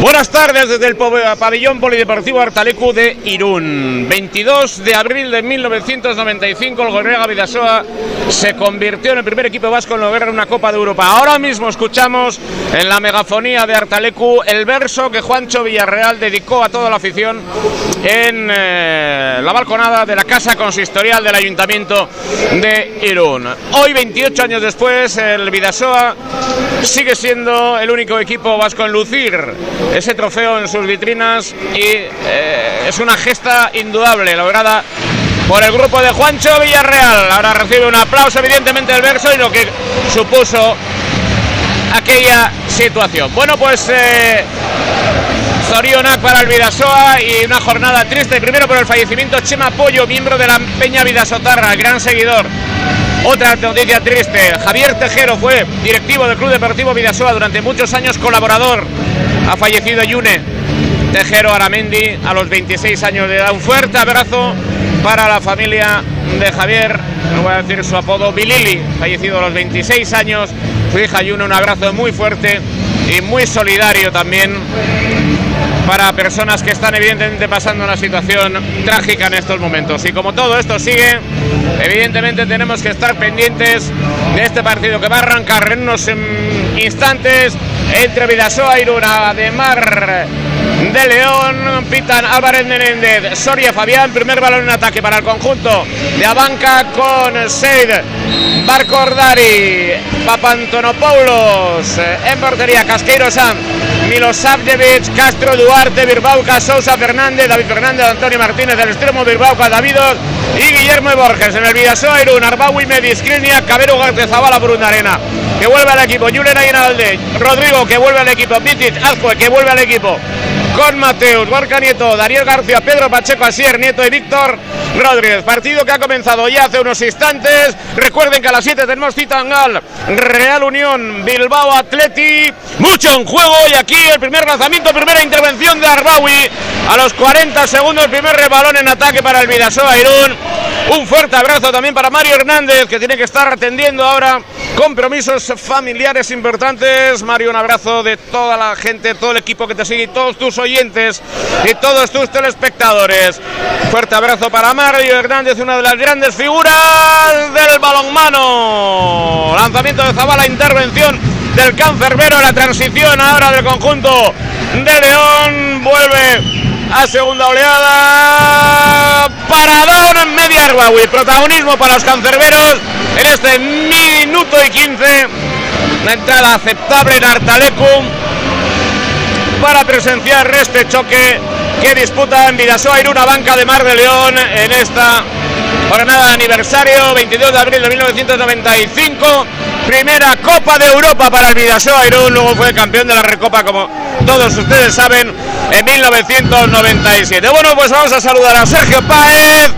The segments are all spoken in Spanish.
Buenas tardes desde el pabellón polideportivo Artalecu de Irún. 22 de abril de 1995, el Gorrega Vidasoa se convirtió en el primer equipo vasco en lograr una Copa de Europa. Ahora mismo escuchamos en la megafonía de Artalecu el verso que Juancho Villarreal dedicó a toda la afición en eh, la balconada de la Casa Consistorial del Ayuntamiento de Irún. Hoy, 28 años después, el Vidasoa sigue siendo el único equipo vasco en lucir ese trofeo en sus vitrinas y eh, es una gesta indudable lograda por el grupo de Juancho Villarreal. Ahora recibe un aplauso evidentemente del verso y lo que supuso aquella situación. Bueno, pues eh, Zorionak para el Vidasoa y una jornada triste, primero por el fallecimiento Chema Pollo, miembro de la Peña Vidasotarra, gran seguidor. Otra noticia triste, Javier Tejero fue directivo del Club Deportivo Vidasoa durante muchos años, colaborador. Ha fallecido Yune Tejero Aramendi a los 26 años de edad. Un fuerte abrazo para la familia de Javier, no voy a decir su apodo, Bilili, fallecido a los 26 años. Su hija Yune, un abrazo muy fuerte y muy solidario también para personas que están evidentemente pasando una situación trágica en estos momentos. Y como todo esto sigue, evidentemente tenemos que estar pendientes de este partido que va a arrancar en unos instantes entre Vidasoa y Luna de Mar de León. Pitan Álvarez Menéndez, Soria Fabián, primer balón en ataque para el conjunto de Abanca con Seid Barcordari, Papantonopoulos en portería, Casqueiro San, Milosavljevic, Castro Duarte, Birbauca, Sousa Fernández, David Fernández, Antonio Martínez del extremo, Birbauca, Davidos y Guillermo Borges. En el Vidasoa, Irún, Arbaui, Mediscrinia, Cabero Zabala, Brundarena, que vuelve al equipo, Julen Aguinalde, Rodrigo que vuelve al equipo, Vitic, Azcue que vuelve al equipo, con Mateus, Borca Nieto, Daniel García, Pedro Pacheco, Asier, Nieto y Víctor Rodríguez. Partido que ha comenzado ya hace unos instantes. Recuerden que a las 7 tenemos cita Real Unión, Bilbao Atleti. Mucho en juego y aquí el primer lanzamiento, primera intervención de Arbawi. A los 40 segundos, el primer rebalón en ataque para el Vidasoa Irún. Un fuerte abrazo también para Mario Hernández, que tiene que estar atendiendo ahora compromisos familiares importantes. Mario, un abrazo de toda la gente, todo el equipo que te sigue, todos tus oyentes y todos tus telespectadores. Fuerte abrazo para Mario Hernández, una de las grandes figuras del balonmano. Lanzamiento de Zabala, intervención del cancerbero, la transición ahora del conjunto de León. Vuelve a segunda oleada. Paradón en media Arbawi. Protagonismo para los cancerberos en este minuto y 15. Una entrada aceptable en Artalecum para presenciar este choque que disputa en Vidasoa una banca de Mar de León en esta jornada de aniversario 22 de abril de 1995 primera Copa de Europa para el Vidasoa Irún luego fue campeón de la Recopa como todos ustedes saben en 1997 bueno pues vamos a saludar a Sergio Páez.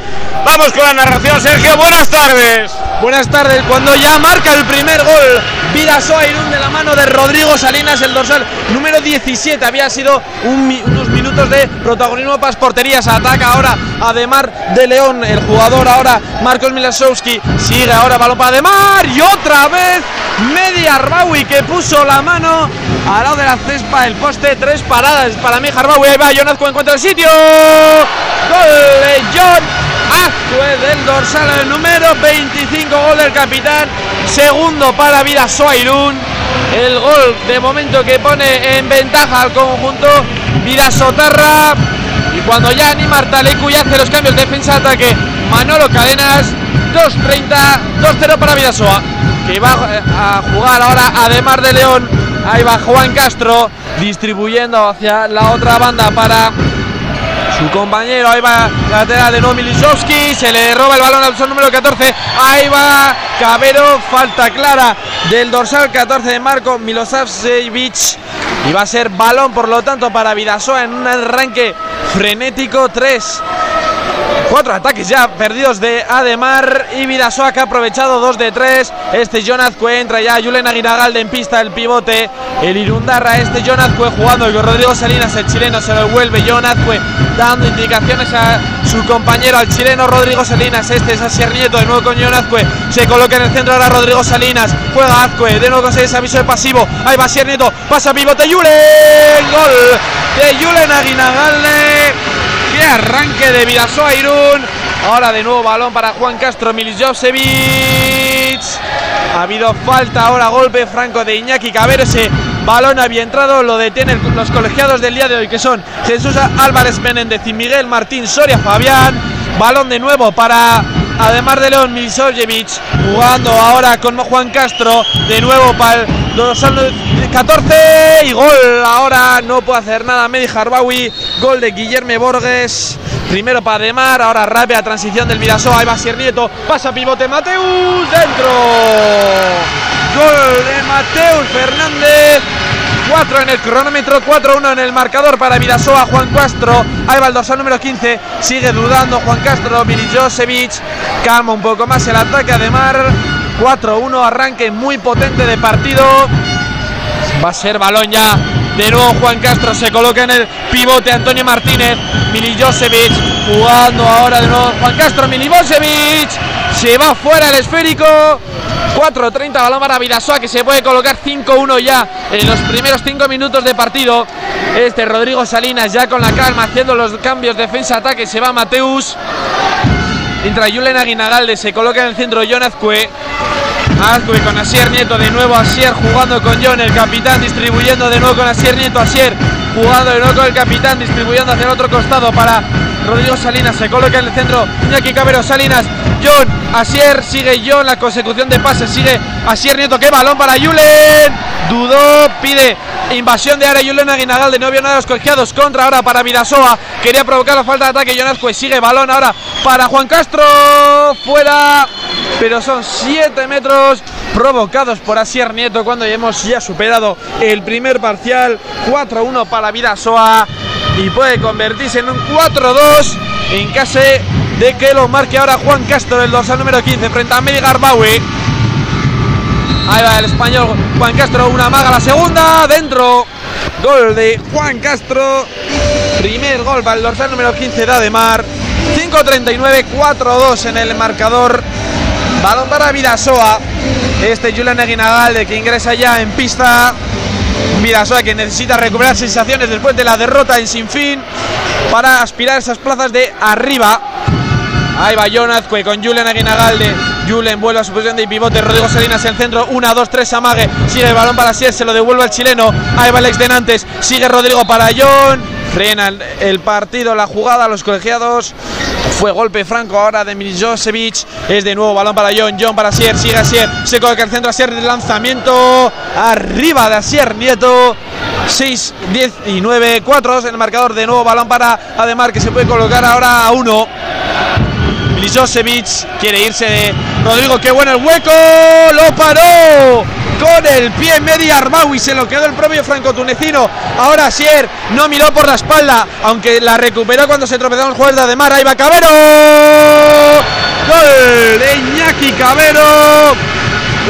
Vamos con la narración Sergio. Buenas tardes. Buenas tardes. Cuando ya marca el primer gol Vidasoa Irún de la mano de Rodrigo Salinas el dorsal número 17 había sido unos minutos de protagonismo para porterías. Ataca ahora Ademar de León. El jugador ahora Marcos Milasowski sigue ahora balón para Ademar y otra vez Media Arbawi que puso la mano al lado de la cespa el poste tres paradas para mí Arbawi ahí va Jonazco encuentra el sitio. Gol de John Azcue del dorsal número 25 gol del capitán segundo para Vida Soairún el gol de momento que pone en ventaja al conjunto Vida Soterra y cuando ya anima Artalecu y hace los cambios de defensa-ataque Manolo Cadenas 2-30, 2-0 para Vidasoa que va a jugar ahora además de León. Ahí va Juan Castro distribuyendo hacia la otra banda para su compañero, ahí va la lateral de No Milisowski, se le roba el balón al número 14, ahí va Cabero, falta clara del dorsal 14 de Marco Milosavljevic y va a ser balón por lo tanto para Vidasoa en un arranque frenético 3 Cuatro ataques ya perdidos de Ademar y Vidasoa que ha aprovechado dos de tres. Este Jonazque entra ya. Julen Aguinagalde en pista, el pivote. El Irundarra, este Jonazque jugando con Rodrigo Salinas, el chileno se lo vuelve. Jonazque dando indicaciones a su compañero, al chileno Rodrigo Salinas. Este es Asier Nieto, de nuevo con Jonazque. Se coloca en el centro ahora Rodrigo Salinas. Juega Azcue, de nuevo con ese aviso pasivo. Ahí va Asier Nieto, pasa pivote. Julen, gol de Julen Aguinagalde. Qué arranque de Vidasoa Irún. Ahora de nuevo balón para Juan Castro Milijosevic. Ha habido falta ahora, golpe franco de Iñaki Cabero. Ese balón había entrado, lo detienen los colegiados del día de hoy, que son Jesús Álvarez Menéndez y Miguel Martín Soria Fabián. Balón de nuevo para además de León Milijosevic, jugando ahora con Juan Castro. De nuevo para el 14 y gol. Ahora no puede hacer nada Medi Harbawi. Gol de Guillermo Borges. Primero para Demar, ahora rápida transición del Mirasoa, ahí va Sier Nieto, pasa pivote Mateus, dentro. Gol de Mateus Fernández. 4 en el cronómetro, 4-1 en el marcador para Vidasoa, Juan Castro. Ahí va el dorsal número 15, sigue dudando Juan Castro, Milijosevic. Calma un poco más el ataque a Demar. 4-1, arranque muy potente de partido. Va a ser balón ya de nuevo Juan Castro se coloca en el pivote Antonio Martínez. Milijosevic jugando ahora de nuevo Juan Castro. Milijosevic se va fuera el esférico. 4.30 balón para Vidasoa que se puede colocar 5-1 ya en los primeros 5 minutos de partido. Este Rodrigo Salinas ya con la calma haciendo los cambios defensa-ataque. Se va Mateus. Entra Julen Aguinagalde, se coloca en el centro John Azcue. Azcue con Asier Nieto, de nuevo Asier jugando con John, el capitán distribuyendo de nuevo con Asier Nieto, Asier jugando de nuevo con el capitán, distribuyendo hacia el otro costado para Rodrigo Salinas, se coloca en el centro Iñaki Cabero, Salinas, John, Asier, sigue John, la consecución de pases, sigue Asier Nieto, qué balón para Julen, dudó, pide invasión de área Julen Aguinagalde, no había nada de los colegiados, contra ahora para Vidasoa, quería provocar la falta de ataque, John Azcue sigue balón ahora para Juan Castro, fuera, pero son 7 metros provocados por Asier Nieto cuando ya hemos ya superado el primer parcial. 4-1 para Vidasoa y puede convertirse en un 4-2 en caso de que lo marque ahora Juan Castro el dorsal número 15 frente a Garbawi ahí va el español Juan Castro una maga la segunda dentro gol de Juan Castro primer gol para el dorsal número 15 de Ademar 5-39 4-2 en el marcador Balón para Vidasoa. Este Julian Aguinagalde que ingresa ya en pista. Vidasoa que necesita recuperar sensaciones después de la derrota en Sinfín para aspirar esas plazas de arriba. Ahí va Jonazque con Julian Aguinagalde. Julen vuelve a su posición de pivote. Rodrigo Salinas en el centro. 1, 2, 3. Amague. Sigue el balón para Sier. Se lo devuelve al chileno. Ahí va el ex de Nantes. Sigue Rodrigo para John. Frena el partido, la jugada, los colegiados. Fue golpe franco ahora de Milijosevic. Es de nuevo balón para John. John para Sier. Sigue Asier. Se coloca el centro Asier de lanzamiento. Arriba de Asier Nieto. 6, 10 y 9, 4 en el marcador. De nuevo balón para Ademar que se puede colocar ahora a 1. Milijosevic quiere irse de Rodrigo. Qué bueno el hueco. Lo paró con el pie media Armaui, se lo quedó el propio franco-tunecino. Ahora Sier no miró por la espalda, aunque la recuperó cuando se tropezó el jugador de Ademar. Ahí va Cabero. Gol de Iñaki Cabero.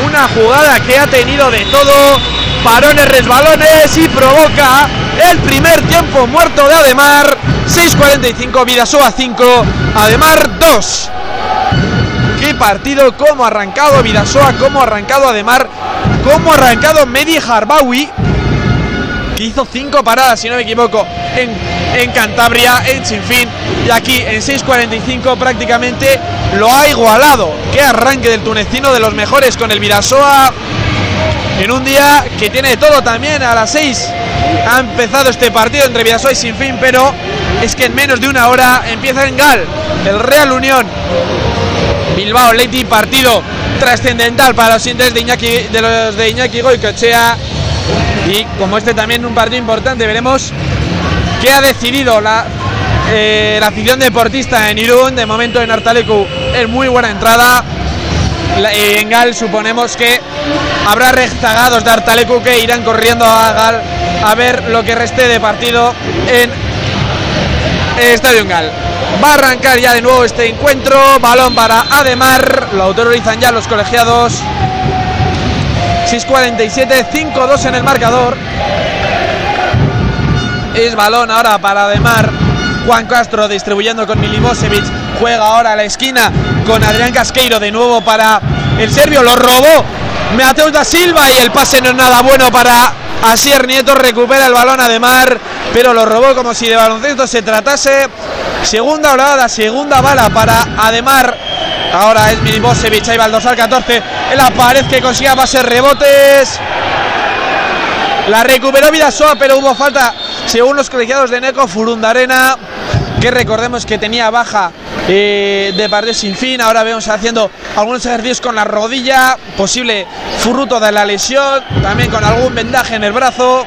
Una jugada que ha tenido de todo. Parones, resbalones y provoca el primer tiempo muerto de Ademar. 6.45, Vidasoa 5, Ademar 2. Qué partido, cómo ha arrancado Vidasoa, cómo ha arrancado Ademar, cómo ha arrancado Medi Harbawi, que hizo cinco paradas, si no me equivoco, en, en Cantabria, en Sinfín, y aquí en 6.45 prácticamente lo ha igualado. Qué arranque del tunecino de los mejores con el Vidasoa en un día que tiene todo también a las 6 ha empezado este partido entre Vidasoa y Sinfín, pero es que en menos de una hora empieza en Gal el Real Unión Bilbao Leti, partido trascendental para los intereses de Iñaki, de los de Iñaki Goicochea. Y como este también un partido importante, veremos qué ha decidido la, eh, afición deportista en Irún. De momento en Artalecu es muy buena entrada. Y en Gal suponemos que habrá rezagados de Artalecu que irán corriendo a Gal a ver lo que reste de partido en Estadio en Gal. Va a arrancar ya de nuevo este encuentro. Balón para Ademar. Lo autorizan ya los colegiados. 6.47, 5-2 en el marcador. Es balón ahora para Ademar. Juan Castro distribuyendo con Milivosevic. Juega ahora a la esquina con Adrián Casqueiro de nuevo para el serbio. Lo robó Mateus da Silva y el pase no es nada bueno para Asier Nieto. Recupera el balón Ademar, pero lo robó como si de baloncesto se tratase. Segunda orada, segunda bala para Ademar. Ahora es Milivosevic, ahí va el dorsal 14 en la pared que consiga bases rebotes. La recuperó Vidasoa, pero hubo falta, según los colegiados de Neco, Furundarena, que recordemos que tenía baja eh, de partido sin fin. Ahora vemos haciendo algunos ejercicios con la rodilla, posible fruto de la lesión, también con algún vendaje en el brazo.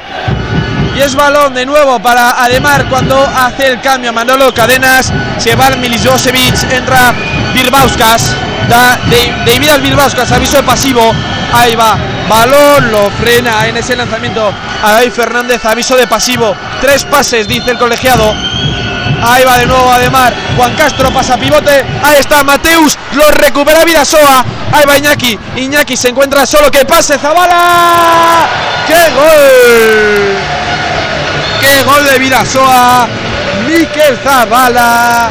Y es balón de nuevo para Ademar cuando hace el cambio Manolo Cadenas. Se va Milivosevic, entra Bilbauskas. Da David Bilbauskas, aviso de pasivo. Ahí va, balón, lo frena en ese lanzamiento a David Fernández, aviso de pasivo. Tres pases, dice el colegiado. Ahí va de nuevo Ademar. Juan Castro pasa pivote. Ahí está Mateus. Lo recupera Vidasoa. Ahí va Iñaki. Iñaki se encuentra solo. Que pase Zabala. ¡Qué gol! ¡Qué gol de Vidasoa! Miquel Zabala.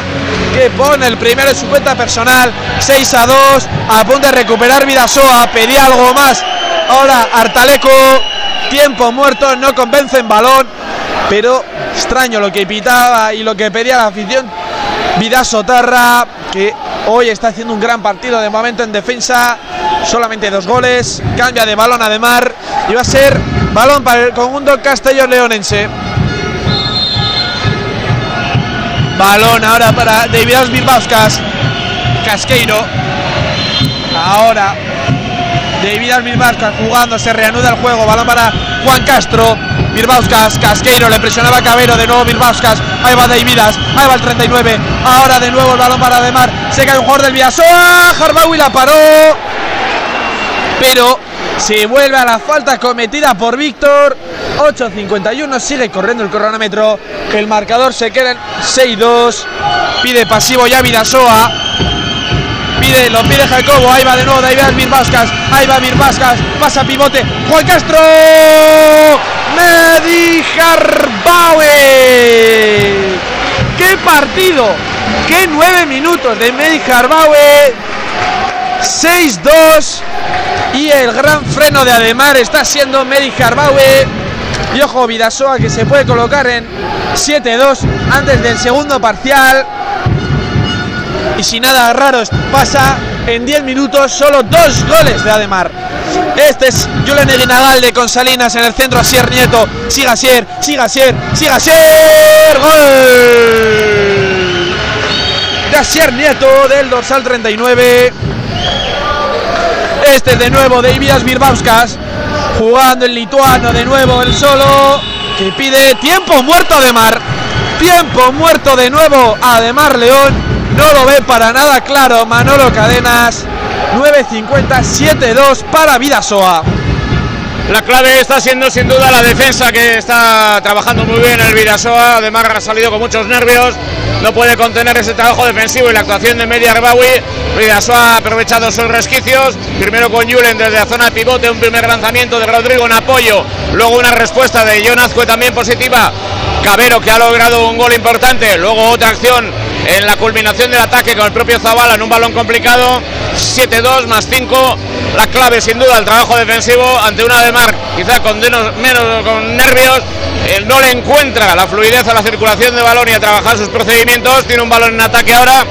Que pone el primero en su cuenta personal. 6 a 2. A punto de recuperar Vidasoa. Pedía algo más. Ahora Artaleco. Tiempo muerto. No convence en balón. Pero extraño lo que pitaba y lo que pedía la afición. Vida Sotarra, que hoy está haciendo un gran partido de momento en defensa, solamente dos goles, cambia de balón a de mar y va a ser balón para el conjunto castellón leonense. Balón ahora para David Bilbauskas, Casqueiro. Ahora David Bilbauskas jugando, se reanuda el juego, balón para Juan Castro. Bilbauskas, Casqueiro le presionaba a de nuevo Bilbauskas, ahí va Davidas, ahí va el 39, ahora de nuevo el balón para Ademar, se cae un jugador del Villasoa, Harbaui la paró, pero se vuelve a la falta cometida por Víctor, 8.51, sigue corriendo el cronómetro, el marcador se queda en 6-2, pide pasivo ya Vidasoa, pide, lo pide Jacobo, ahí va de nuevo David Bilbauskas, ahí va Bilbauskas, pasa pivote, Juan Castro, Medi. ¡Qué partido! ¡Qué nueve minutos de Medi Harbaue! 6-2 y el gran freno de Ademar está siendo Medi Harbaue. Y ojo, Vidasoa que se puede colocar en 7-2 antes del segundo parcial. Y si nada raro pasa, en 10 minutos solo dos goles de Ademar. Este es Julen Nadal de Consalinas en el centro. Asier Nieto. Siga Asier, siga Asier, siga Asier. Gol de Asier Nieto del dorsal 39. Este es de nuevo de Ibias Birbauskas. Jugando el lituano de nuevo el solo. Que pide tiempo muerto de mar. Tiempo muerto de nuevo Ademar León. No lo ve para nada claro Manolo Cadenas. 9.50, 7-2 para Vidasoa. La clave está siendo sin duda la defensa que está trabajando muy bien el Vidasoa. Además ha salido con muchos nervios. No puede contener ese trabajo defensivo y la actuación de Media Arbawi. Vidasoa ha aprovechado sus resquicios. Primero con Julen desde la zona de pivote. Un primer lanzamiento de Rodrigo en apoyo. Luego una respuesta de Jonazque también positiva. Cabero que ha logrado un gol importante. Luego otra acción en la culminación del ataque con el propio Zabala en un balón complicado. 7-2 más 5. La clave sin duda el trabajo defensivo ante una de Mar, quizá con menos, menos con nervios. Él no le encuentra la fluidez a la circulación de balón y a trabajar sus procedimientos. Tiene un balón en ataque ahora.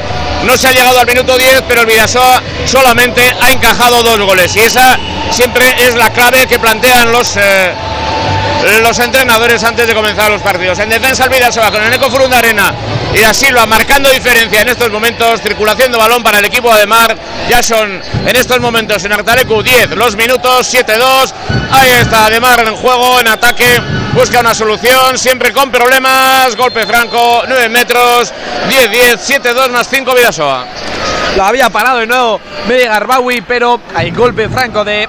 No se ha llegado al minuto 10, pero el Vidasoa solamente ha encajado dos goles. Y esa siempre es la clave que plantean los. Eh, los entrenadores antes de comenzar los partidos. En defensa el Vidasoa con el Eco Furunda Arena y da Silva marcando diferencia en estos momentos, circulación de balón para el equipo de Mar. Ya son en estos momentos en Artalecu 10 los minutos, 7-2. Ahí está Ademar en juego, en ataque, busca una solución, siempre con problemas. Golpe franco, 9 metros, 10-10, 7-2 más 5 Vidasoa. Lo había parado de nuevo Medi Garbawi, pero hay golpe franco de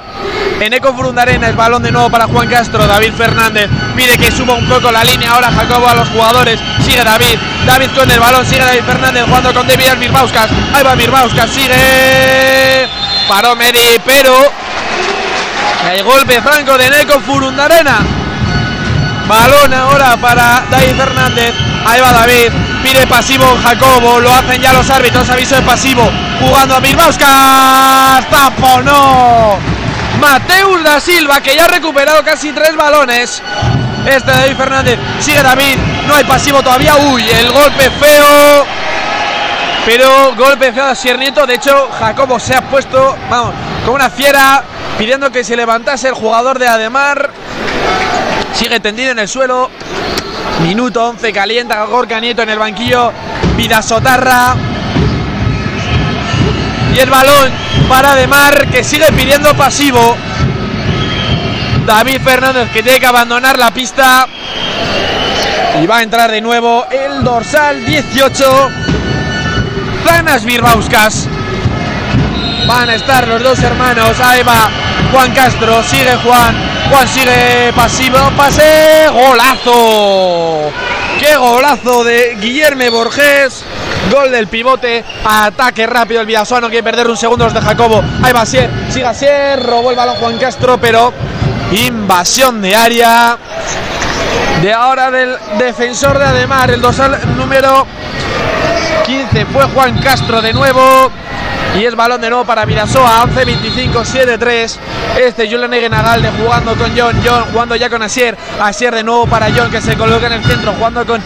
Eneco Frundarena. Es balón de nuevo para Juan Castro. David Fernández pide que suba un poco la línea. Ahora Jacobo a los jugadores. Sigue David. David con el balón. Sigue David Fernández jugando con David Mirbauskas. Ahí va Mirbauskas. Sigue. Paró Medi, pero el golpe franco de Eneco Furundarena. Balón ahora para David Fernández. Ahí va David. Pide pasivo Jacobo. Lo hacen ya los árbitros. Aviso de pasivo. Jugando a Mirbauskas. Tapo no. Mateus da Silva que ya ha recuperado casi tres balones. Este David Fernández. Sigue David. No hay pasivo todavía. Uy, el golpe feo. Pero golpe feo de Asier Nieto. De hecho, Jacobo se ha puesto, vamos, como una fiera, pidiendo que se levantase el jugador de Ademar. Sigue tendido en el suelo. Minuto 11, calienta Gorka Nieto en el banquillo. Vida Sotarra. Y el balón para Ademar que sigue pidiendo pasivo. David Fernández que tiene que abandonar la pista. Y va a entrar de nuevo el dorsal 18. Zanas Birbauskas. Van a estar los dos hermanos. Ahí Juan Castro. Sigue Juan. Juan sigue pasivo. Pase. Golazo. Qué golazo de Guillermo Borges. Gol del pivote. Ataque rápido el Vidasoa. No quiere perder un segundo los de Jacobo. Ahí va Sier. Sigue Sier. Robó el balón Juan Castro. Pero invasión de área. De ahora del defensor de Ademar. El dorsal número 15 fue Juan Castro de nuevo. Y es balón de nuevo para Vidasoa. 11-25, 7-3. Este Julian Negenagalde jugando con John. John jugando ya con Asier. Asier de nuevo para John que se coloca en el centro. Jugando con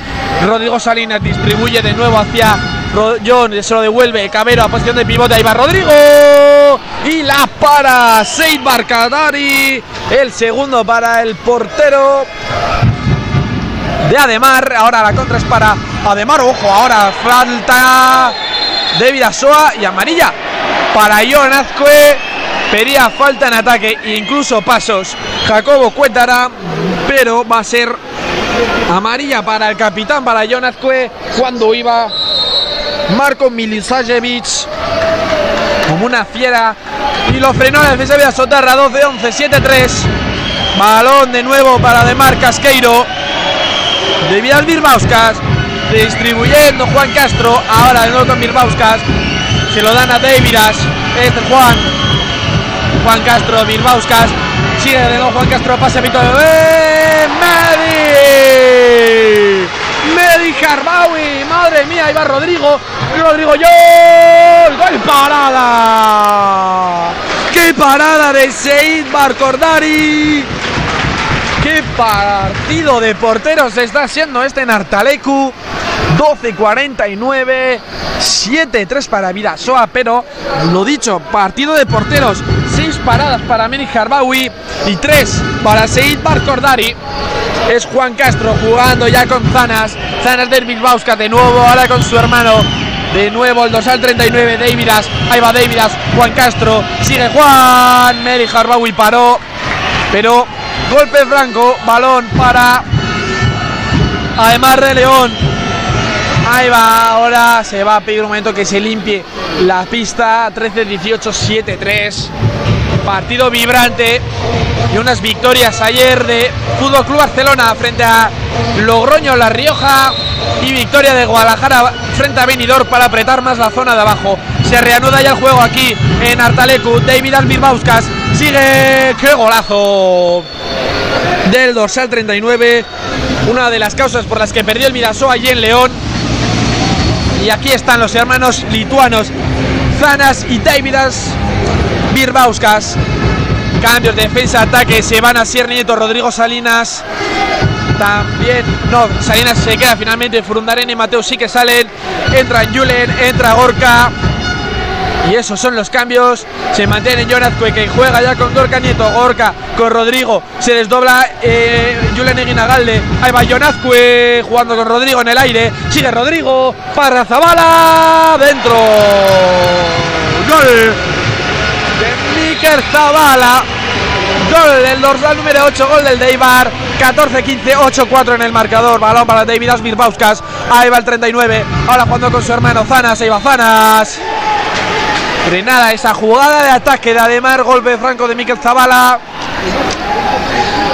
Rodrigo Salinas. Distribuye de nuevo hacia John. Se lo devuelve. Cabero a posición de pivote. Ahí va Rodrigo. Y la para Seid Barcadari. El segundo para el portero de Ademar. Ahora la contra es para Ademar. Ojo, ahora falta de Vidasoa y amarilla para John Azcue. Pedía falta en ataque incluso pasos. Jacobo Cuétara, pero va a ser amarilla para el capitán, para Azcue, cuando iba Marco Milisajevic como una fiera y lo frenó la defensa de Sotarra 12-11, 7-3. Balón de nuevo para Demar Casqueiro de Vidal Birbauskas distribuyendo Juan Castro ahora de nuevo con Birbauskas se lo dan a Davidas este Juan Juan Castro Birbauskas sigue de nuevo Juan Castro pase a Vito ¡Eh! Medi Medi Harbawi madre mía ahí va Rodrigo Rodrigo ¡Gol! ¡Gol parada! ¡Qué parada de Seid Barcordari! ¡Qué partido de porteros está haciendo este en Artalecu! 12-49, 7-3 para Vidasoa, pero lo dicho, partido de porteros, 6 paradas para Meni Harbawi y 3 para Seid Barcordari. Es Juan Castro jugando ya con Zanas, Zanas del Bilbausca de nuevo, ahora con su hermano. De nuevo el 2 al 39, Davidas, ahí va Davidas, Juan Castro, sigue Juan, Meri Harbawi paró, pero golpe franco, balón para además de León. Ahí va, ahora se va a pedir un momento que se limpie la pista. 13-18, 7-3. Partido vibrante y unas victorias ayer de Fútbol Club Barcelona frente a Logroño, La Rioja y victoria de Guadalajara frente a Benidorm para apretar más la zona de abajo. Se reanuda ya el juego aquí en Artalecu. David Albirbauskas sigue. ¡Qué golazo! Del dorsal 39. Una de las causas por las que perdió el Miraso allí en León. Y aquí están los hermanos lituanos Zanas y Davidas Birbauskas. Cambios de defensa, ataque, se van a Sier Nieto, Rodrigo Salinas. También, no, Salinas se queda finalmente, Frundarén y Mateo sí que salen. Entra Julen, entra Gorka. Y esos son los cambios. Se mantiene Jonazque que juega ya con Gorka Nieto. Gorka con Rodrigo. Se desdobla eh, Julen Eguinagalde. Ahí va Jonazque jugando con Rodrigo en el aire. Sigue Rodrigo. Para Zabala. Dentro. Gol de Miker Zabala. Gol del dorsal número 8. Gol del Deibar. 14-15, 8-4 en el marcador. Balón para David Asmirbauskas. Ahí va el 39. Ahora jugando con su hermano Zanas. Ahí va Zanas. Frenada esa jugada de ataque de Ademar, golpe franco de Miquel Zavala.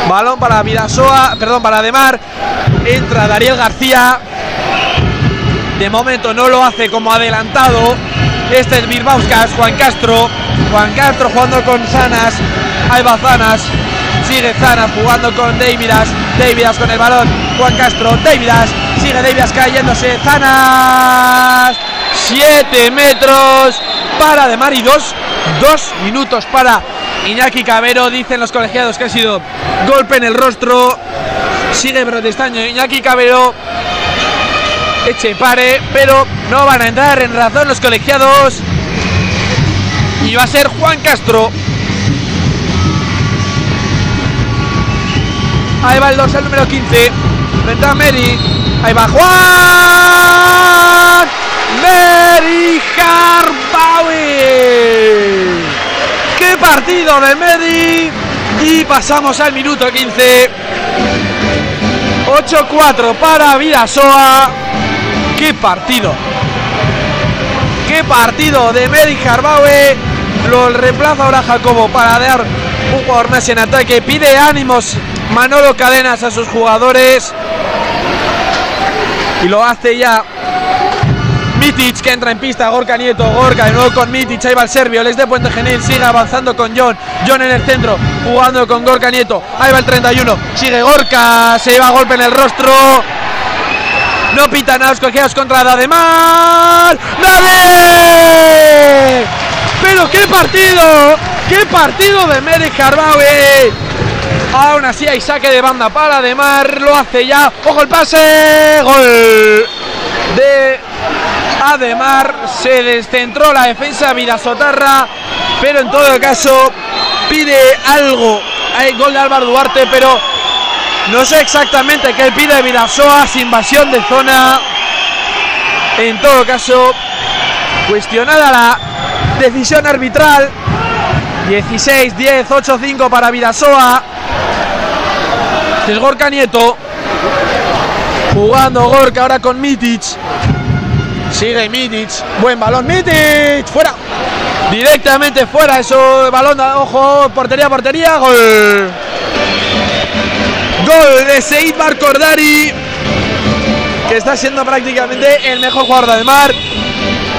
Balón para Vidasoa, perdón, para Ademar. Entra Dariel García. De momento no lo hace como adelantado. Este es Birbauskas, Juan Castro. Juan Castro jugando con Sanas. Va Zanas. Sigue Zanas jugando con Davidas. Davidas con el balón. Juan Castro. Davidas. Sigue Davidas cayéndose. Zanas. 7 metros para de Mar y 2 dos minutos para Iñaki Cabero. Dicen los colegiados que ha sido golpe en el rostro. Sigue protestando Iñaki Cabero. Eche pare, pero no van a entrar en razón los colegiados. Y va a ser Juan Castro. Ahí va el dorsal número 15. Frente a Meri. Ahí va Juan. Meri Harbaui. ¡Qué partido de Meri! Y pasamos al minuto 15. 8-4 para Vidasoa. ¡Qué partido! ¡Qué partido de Meri Harbaue! Lo reemplaza ahora Jacobo para dar un jugador más en ataque. Pide ánimos Manolo Cadenas a sus jugadores. Y lo hace ya Mitic que entra en pista, Gorka Nieto, Gorka de nuevo con Mitic, ahí va el serbio, les de Puente Genil, sigue avanzando con John, John en el centro, jugando con Gorka Nieto, ahí va el 31, sigue Gorka, se lleva golpe en el rostro, no pitan a los colegiados contra Dademar, ¡Dale! Pero qué partido, qué partido de Meri Harbaui. Aún así hay saque de banda para Ademar, lo hace ya, ojo el pase, gol de Ademar, se descentró la defensa Vidasotarra, pero en todo caso pide algo, hay gol de Álvaro Duarte, pero no sé exactamente qué pide Vidasoa, invasión de zona, en todo caso cuestionada la decisión arbitral, 16, 10, 8, 5 para Vidasoa. Es Gorka Nieto. Jugando Gorka ahora con Mitic. Sigue Mitic. Buen balón. Mitic. Fuera. Directamente fuera. Eso. Balón. Ojo. Portería, portería. Gol. Gol de Seid Barcordari. Que está siendo prácticamente el mejor jugador de Ademar.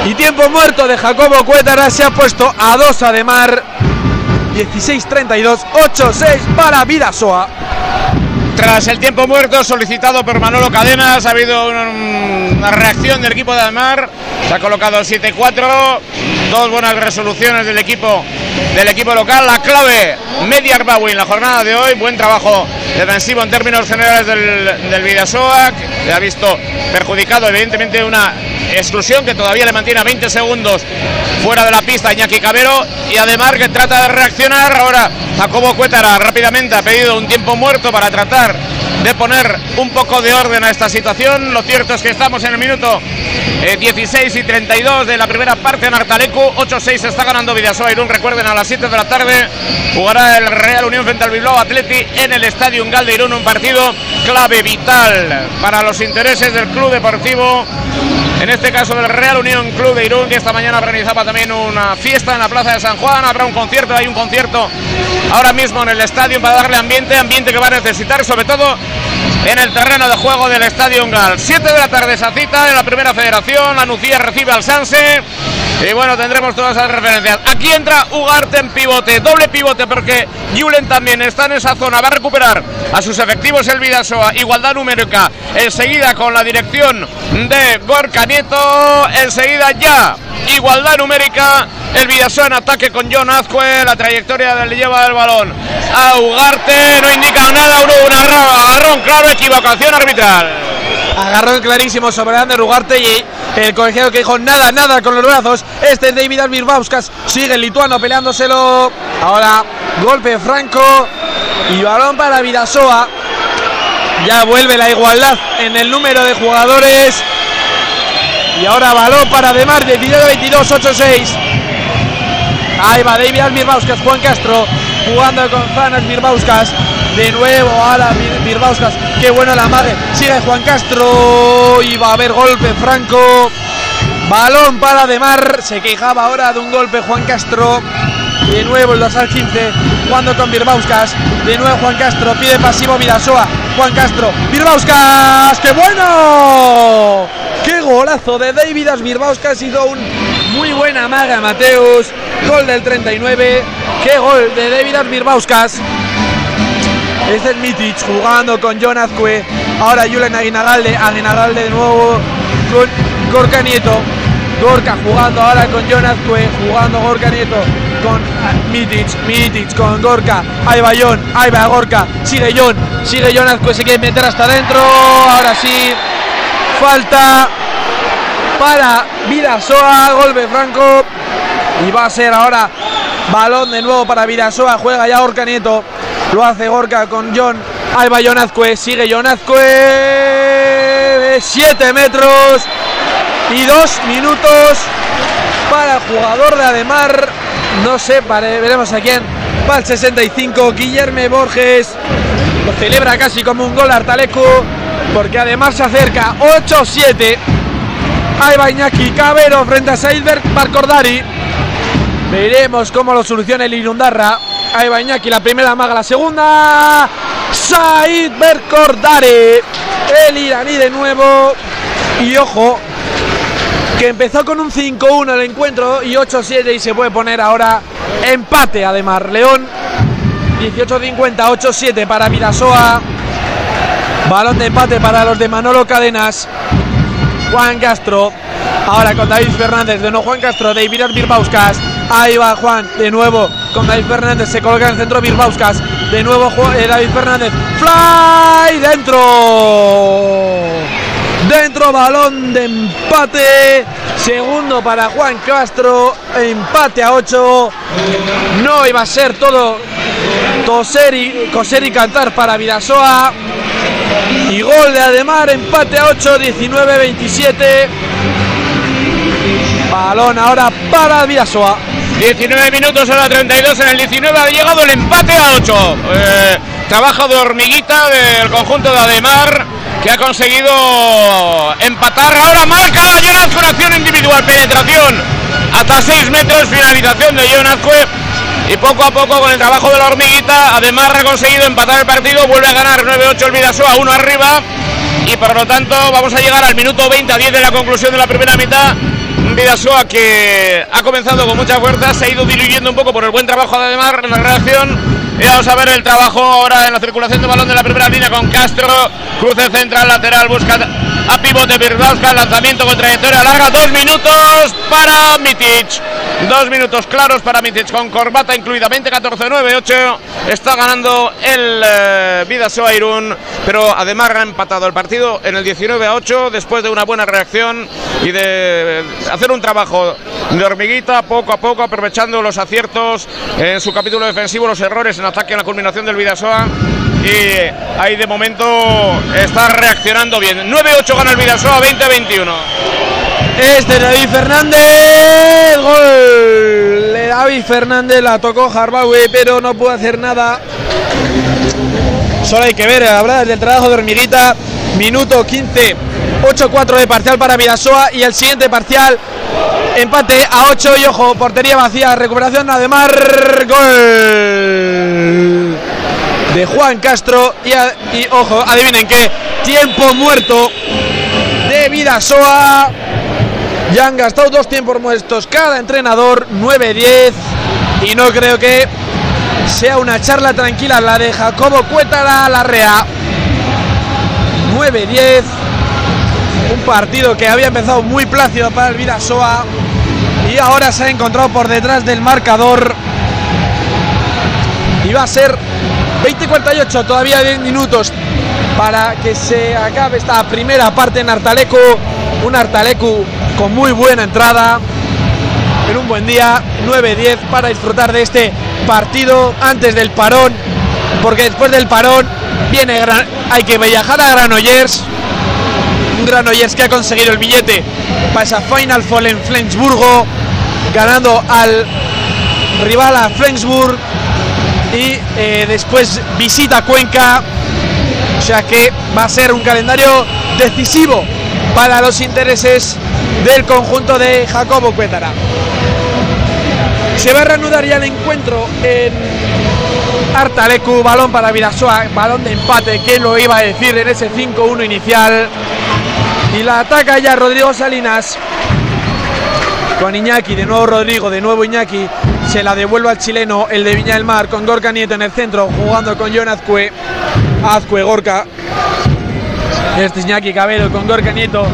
Y tiempo muerto de Jacobo Cuétara. Se ha puesto a 2 Ademar. 16-32. 8-6 para Vidasoa. Tras el tiempo muerto solicitado por Manolo Cadenas, ha habido una reacción del equipo de Ademar. Se ha colocado 7-4. Dos buenas resoluciones del equipo del equipo local. La clave, Media Arbawi en la jornada de hoy. Buen trabajo defensivo en términos generales del, del Vidasoa, que ha visto perjudicado evidentemente una exclusión que todavía le mantiene a 20 segundos fuera de la pista Iñaki Cabero y además que trata de reaccionar ahora Jacobo Cuétara rápidamente ha pedido un tiempo muerto para tratar de poner un poco de orden a esta situación. Lo cierto es que estamos en el minuto eh, 16 y 32 de la primera parte en Artaleco 8-6 está ganando Vidasoa Irún recuerden a las 7 de la tarde jugará el Real Unión frente al Bilbao Atleti en el Estadio Gal de Irún un partido clave vital para los intereses del club deportivo en este caso del Real Unión Club de Irún, que esta mañana organizaba también una fiesta en la Plaza de San Juan. Habrá un concierto, hay un concierto ahora mismo en el estadio para darle ambiente, ambiente que va a necesitar, sobre todo en el terreno de juego del Estadio Gal. 7 de la tarde esa cita en la primera federación. La recibe al Sanse. Y bueno, tendremos todas esas referencias. Aquí entra Ugarte en pivote, doble pivote, porque Julen también está en esa zona. Va a recuperar a sus efectivos el Vidasoa. Igualdad numérica. Enseguida con la dirección de Gorka Nieto. Enseguida ya. Igualdad numérica. El Vidasoa en ataque con John Azcue. La trayectoria del lleva del balón. A Ugarte. No indica nada. Un agarrón claro. Equivocación arbitral. Agarrón clarísimo sobre Ander Ugarte y el colegiado que dijo nada, nada con los brazos. Este es David Almirbauskas. Sigue el lituano peleándoselo. Ahora golpe franco y balón para Vidasoa. Ya vuelve la igualdad en el número de jugadores. Y ahora balón para Demar, 19-22, 8-6. Ahí va David Almirbauskas, Juan Castro jugando con Zanas Mirbauskas. De nuevo a la Mirbauskas. Qué bueno la mague. Sigue Juan Castro. Y va a haber golpe franco. Balón para Demar. Se quejaba ahora de un golpe Juan Castro. De nuevo el dorsal 15. Jugando con Birbauskas. De nuevo Juan Castro. Pide pasivo Vidasoa. Juan Castro. Birbauskas. ¡Qué bueno! ¡Qué golazo de David Birbauskas! Ha sido un muy buena maga Mateus. Gol del 39. ¡Qué gol de David Birbauskas! Este es Mitic jugando con John Azcue. Ahora Julen Aguinalde. Aguinalde de nuevo con Gorka Nieto. Gorka jugando ahora con John Azcue. Jugando Gorka Nieto con Mitic. Mitic con Gorka. Ahí va John. Ahí va Gorka. Sigue John. Sigue John Azcue. Se quiere meter hasta adentro. Ahora sí. Falta para Vidasoa. Golpe Franco. Y va a ser ahora balón de nuevo para Vidasoa. Juega ya Gorka Nieto. Lo hace Gorka con John. Ahí va John. Sigue John Azcue. 7 metros y 2 minutos para el jugador de Ademar. No sé, veremos a quién. Va el 65. Guillermo Borges. Lo celebra casi como un gol Artaleco. Porque además se acerca 8-7. Ahí va Iñaki Cabero frente a Seidberg Barcordari. Veremos cómo lo soluciona el Irundarra. Ahí va Iñaki, la primera maga, la segunda. Said Bercordare. El iraní de nuevo. Y ojo, que empezó con un 5-1 el encuentro y 8-7 y se puede poner ahora empate además. León 18-50, 8-7 para Vidasoa. Balón de empate para los de Manolo Cadenas. Juan Castro. Ahora con David Fernández. De nuevo Juan Castro. David Birbauskas. Ahí va Juan. De nuevo con David Fernández. Se coloca en el centro Birbauskas. De nuevo eh, David Fernández. Fly dentro. Dentro balón de empate. Segundo para Juan Castro. Empate a 8. No iba a ser todo toser y, coser y cantar para Vidasoa. Y gol de Ademar, empate a 8, 19-27. Balón ahora para Vidasoa. 19 minutos a la 32 en el 19 ha llegado el empate a 8. Eh, trabajo de hormiguita del conjunto de Ademar que ha conseguido empatar. Ahora marca Jonas con acción individual, penetración hasta 6 metros, finalización de Jonas y poco a poco con el trabajo de la hormiguita, además ha conseguido empatar el partido, vuelve a ganar 9-8 el Vidasoa, uno arriba y por lo tanto vamos a llegar al minuto 20 a 10 de la conclusión de la primera mitad. Un Vidasoa que ha comenzado con mucha fuerza, se ha ido diluyendo un poco por el buen trabajo de Ademar en la reacción. Y vamos a ver el trabajo ahora en la circulación de balón de la primera línea con Castro, cruce central, lateral, busca a pivote Birbauska, lanzamiento con trayectoria larga, dos minutos para Mitic. Dos minutos claros para Mitic con corbata incluida, 20-14-9-8. Está ganando el eh, Vidasoa pero además ha empatado el partido en el 19-8 después de una buena reacción y de hacer un trabajo de hormiguita poco a poco, aprovechando los aciertos en su capítulo defensivo, los errores en ataque en la culminación del Vidasoa y ahí de momento está reaccionando bien. 9-8 gana el Vidasoa, 20-21. Este David Fernández, gol David Fernández, la tocó Harbaue, pero no puede hacer nada. Solo hay que ver, hablar del trabajo de hormiguita, minuto 15, 8-4 de parcial para Vidasoa y el siguiente parcial, empate a 8 y ojo, portería vacía, recuperación además, gol de Juan Castro y, y ojo, adivinen qué, tiempo muerto de Vidasoa. Ya han gastado dos tiempos muertos cada entrenador, 9-10. Y no creo que sea una charla tranquila la de Jacobo Cuétara Larrea. 9-10. Un partido que había empezado muy plácido para el Vidasoa. Y ahora se ha encontrado por detrás del marcador. Y va a ser 20-48, todavía 10 minutos para que se acabe esta primera parte en Artaleco. Un Artaleco con muy buena entrada. En un buen día, 9-10 para disfrutar de este partido antes del parón. Porque después del parón viene hay que viajar a Granollers. Un Granollers que ha conseguido el billete para esa Final Four en Flensburgo. Ganando al rival a Flensburg. Y eh, después visita Cuenca. O sea que va a ser un calendario decisivo para los intereses del conjunto de Jacobo Cuétara. Se va a reanudar ya el encuentro en Artalecu, balón para Vidasoa, balón de empate, que lo iba a decir en ese 5-1 inicial. Y la ataca ya Rodrigo Salinas con Iñaki, de nuevo Rodrigo, de nuevo Iñaki, se la devuelve al chileno, el de Viña del Mar, con Gorka Nieto en el centro, jugando con John Azcue, Azcue Gorka, este es Iñaki Cabello con Gorka Nieto,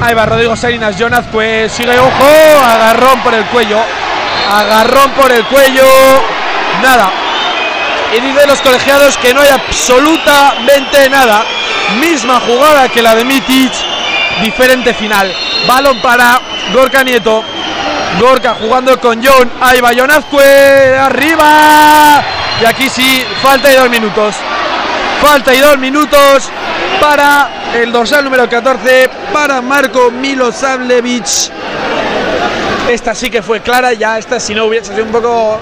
ahí va Rodrigo Salinas, John Azcue, sigue, ojo, agarrón por el cuello, agarrón por el cuello, nada, y dice los colegiados que no hay absolutamente nada, misma jugada que la de Mitic, diferente final, balón para Gorka Nieto, Gorka jugando con John. Ahí va John. Arriba. Y aquí sí, falta y dos minutos. Falta y dos minutos para el dorsal número 14. Para Marco Milosavljevic. Esta sí que fue clara. Ya esta si no hubiese sido un poco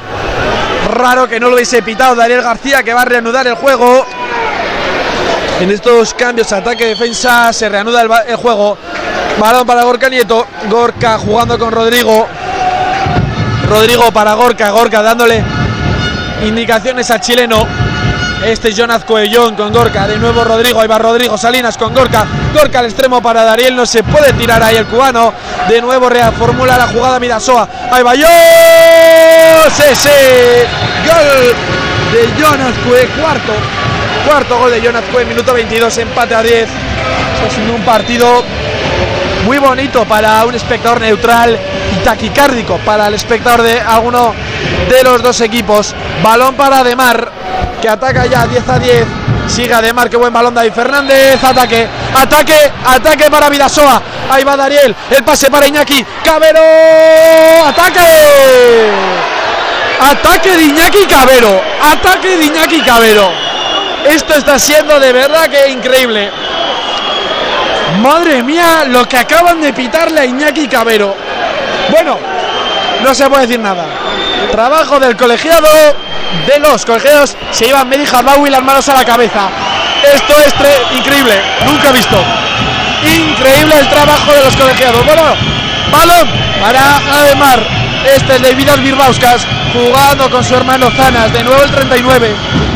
raro que no lo hubiese pitado Daniel García que va a reanudar el juego. En estos cambios ataque-defensa se reanuda el, juego. Balón para Gorka Nieto. Gorka jugando con Rodrigo. Rodrigo para Gorka. Gorka dándole indicaciones al chileno. Este es Jonaz Coellón con Gorka. De nuevo Rodrigo. Ahí va Rodrigo Salinas con Gorka. Gorka al extremo para Dariel. No se puede tirar ahí el cubano. De nuevo reformula la jugada Midasoa. Ahí va yo. ¡Sí, Gol de Jonas Cue. Cuarto. Cuarto gol de Jonas Cue. Minuto 22. Empate a 10. Está siendo un partido muy bonito para un espectador neutral y taquicárdico para el espectador de alguno de los dos equipos. Balón para Ademar, que ataca ya 10 a 10. Sigue Ademar, qué buen balón David Fernández. Ataque, ataque, ataque para Vidasoa. Ahí va Dariel, el pase para Iñaki. Cabero, ataque. Ataque de Iñaki Cabero. Ataque de Iñaki Cabero. Esto está siendo de verdad que increíble. Madre mía, lo que acaban de pitarle a Iñaki Cabero. Bueno, no se puede decir nada. Trabajo del colegiado, de los colegiados, se llevan Medi Harbawi las manos a la cabeza. Esto es increíble, nunca he visto. Increíble el trabajo de los colegiados. Bueno, balón para Ademar. Este es de Vidas jugando con su hermano Zanas, de nuevo el 39.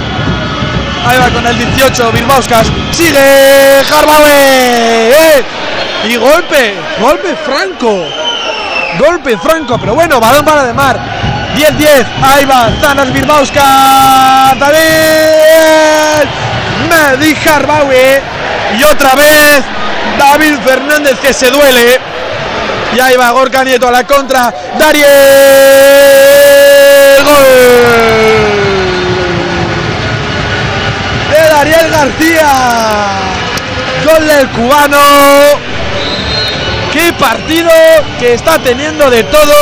Ahí va con el 18, Birbauskas. Sigue Harbawi. ¡Eh! Y golpe, golpe franco. Golpe franco, pero bueno, balón para de mar. 10-10, ahí va Zanas Birbauska. David Medi Harbawi. Y otra vez David Fernández que se duele. Y ahí va Gorka Nieto a la contra. Dariel. García. Gol del cubano. Qué partido que está teniendo de todo.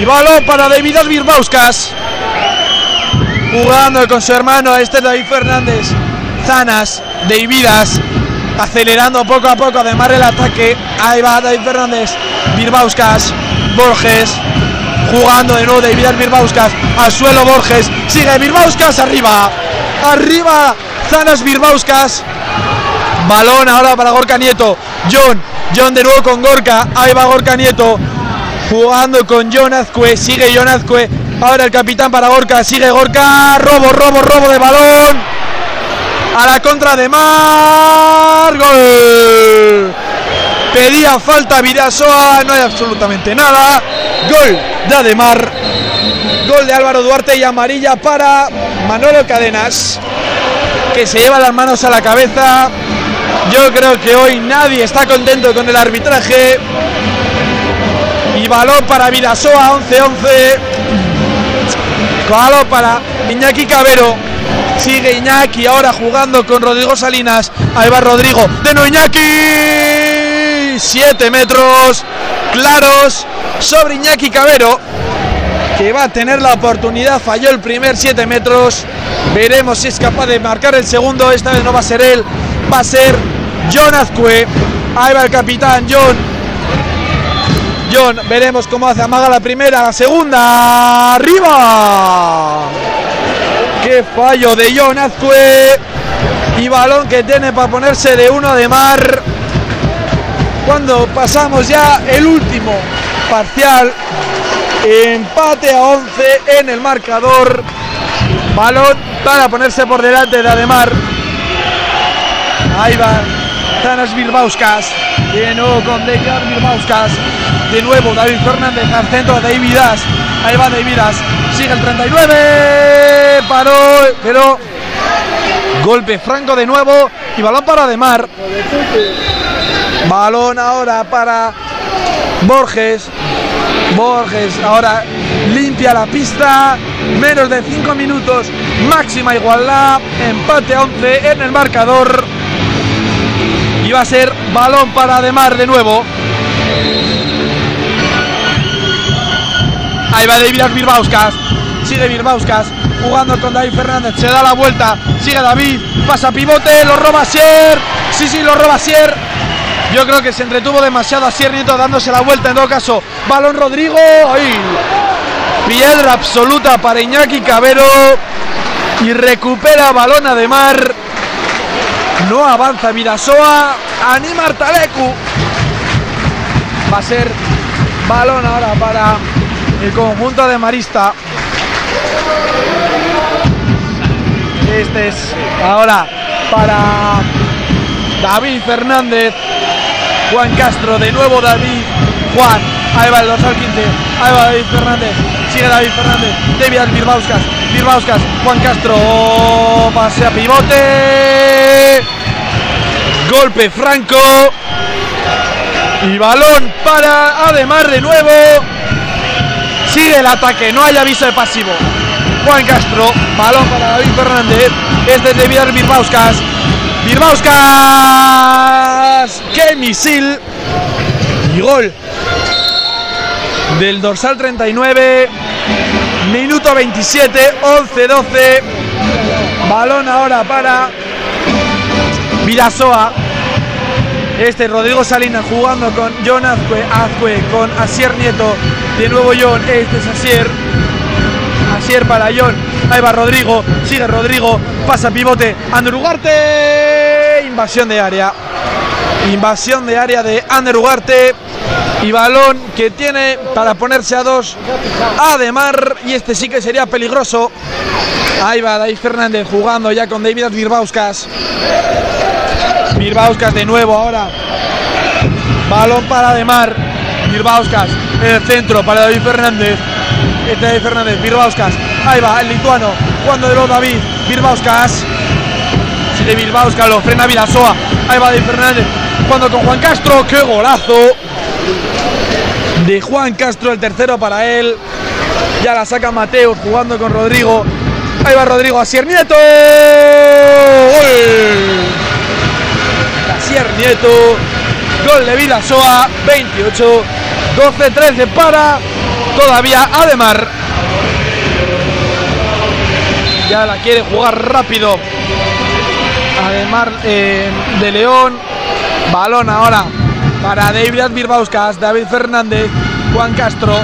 Y balón para David Birbauskas. Jugando con su hermano, este es David Fernández. Zanas, Davidas, acelerando poco a poco, además el ataque. Ahí va David Fernández, Birbauskas, Borges, jugando de nuevo David Birbauskas, al suelo Borges, sigue Birbauskas arriba, arriba Zanas Birbauskas, balón ahora para Gorka Nieto, John, John de nuevo con Gorka, ahí va Gorka Nieto, jugando con John Azcue, sigue John Azcue, ahora el capitán para Gorka, sigue Gorka, robo, robo, robo de balón, a la contra de Mar, gol. Pedía falta Vidasoa, no hay absolutamente nada. Gol de Ademar. Gol de Álvaro Duarte y amarilla para Manolo Cadenas, que se lleva las manos a la cabeza. Yo creo que hoy nadie está contento con el arbitraje. Y balón para Vidasoa, 11-11. Balón para Iñaki Cabero. Sigue Iñaki ahora jugando con Rodrigo Salinas. Ahí va Rodrigo. De nuevo Iñaki. 7 metros claros sobre Iñaki Cabero. Que va a tener la oportunidad. Falló el primer 7 metros. Veremos si es capaz de marcar el segundo. Esta vez no va a ser él. Va a ser John Azcue. Ahí va el capitán John. John, veremos cómo hace amaga la primera, la segunda. ¡Arriba! Qué fallo de John Azcue. Y balón que tiene para ponerse de uno de mar. Cuando pasamos ya el último parcial, empate a 11 en el marcador. Balón para ponerse por delante de Ademar. Ahí va Tanas Bilbauskas. De nuevo con Dejar Bilbauskas. De nuevo David Fernández al centro de David As. Ahí va David As. Sigue el 39. Paró, pero golpe franco de nuevo. Y balón para Ademar. Balón ahora para Borges. Borges ahora limpia la pista. Menos de 5 minutos. Máxima igualdad. Empate a 11 en el marcador. Y va a ser balón para Ademar de nuevo. Ahí va David Birbauskas. Sigue Birbauskas. Jugando con David Fernández. Se da la vuelta. Sigue David. Pasa pivote. Lo roba Sier. Sí, sí, lo roba Sier. Yo creo que se entretuvo demasiado a Sier Nieto dándose la vuelta. En todo caso, balón Rodrigo. Piedra absoluta para Iñaki Cabero. Y recupera balón Ademar. No avanza Vidasoa. Anima Artalecu. Va a ser balón ahora para el conjunto de Marista. Este es ahora para David Fernández. Juan Castro, de nuevo David. Juan, ahí va el dorsal 15. Ahí va David Fernández. Sigue David Fernández. David Birbauskas. Birbauskas. Juan Castro. Pase a pivote. Golpe franco. Y balón para Ademar de nuevo. Sigue el ataque, no hay aviso de pasivo. Juan Castro, balón para David Fernández. Este es de Vidal Birbauskas. Birbauskas. ¡Qué misil! Y gol del dorsal 39. Minuto 27, 11-12. Balón ahora para Vidasoa. Este Rodrigo Salinas jugando con John Azcue, con Asier Nieto. De nuevo John, este es Asier. Asier para John. Ahí va Rodrigo. Sigue Rodrigo. Pasa pivote. Ander Ugarte. Invasión de área. Invasión de área de Ander Ugarte. Y balón que tiene para ponerse a dos. Ademar. Y este sí que sería peligroso. Ahí va David Fernández jugando ya con David Birbauskas. Birbauskas de nuevo ahora. Balón para Ademar. Birbauskas en el centro para David Fernández. Este David Fernández, Birbauskas. Ahí va el lituano. Cuando de nuevo David. Birbauskas. Si de Birbauskas lo frena Vidasoa. Ahí va David Fernández. Cuando con Juan Castro. ¡Qué golazo! De Juan Castro, el tercero para él. Ya la saca Mateus jugando con Rodrigo. Ahí va Rodrigo Asier Nieto. ¡Gol! Asier Nieto. Gol de Vidasoa. 28. 12-13 para todavía Ademar. Ya la quiere jugar rápido. Ademar eh, de León. Balón ahora para David Birbauskas, David Fernández, Juan Castro.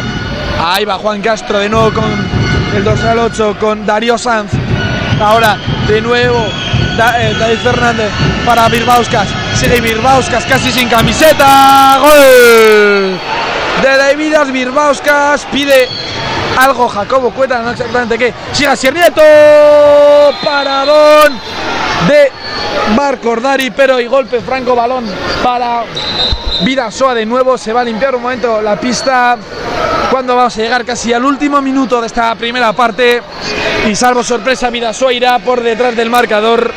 Ahí va Juan Castro de nuevo con el dorsal 8 con Darío Sanz. Ahora de nuevo eh, David Fernández para Birbauskas. Sigue Birbauskas casi sin camiseta. Gol de David Birbauskas. Pide algo Jacobo Cueta, no exactamente qué. Siga Siernieto. Paradón de Marco Ordari, pero y golpe franco balón para Vidasoa de nuevo. Se va a limpiar un momento la pista. Cuando vamos a llegar casi al último minuto de esta primera parte. Y salvo sorpresa, Vidasoa irá por detrás del marcador.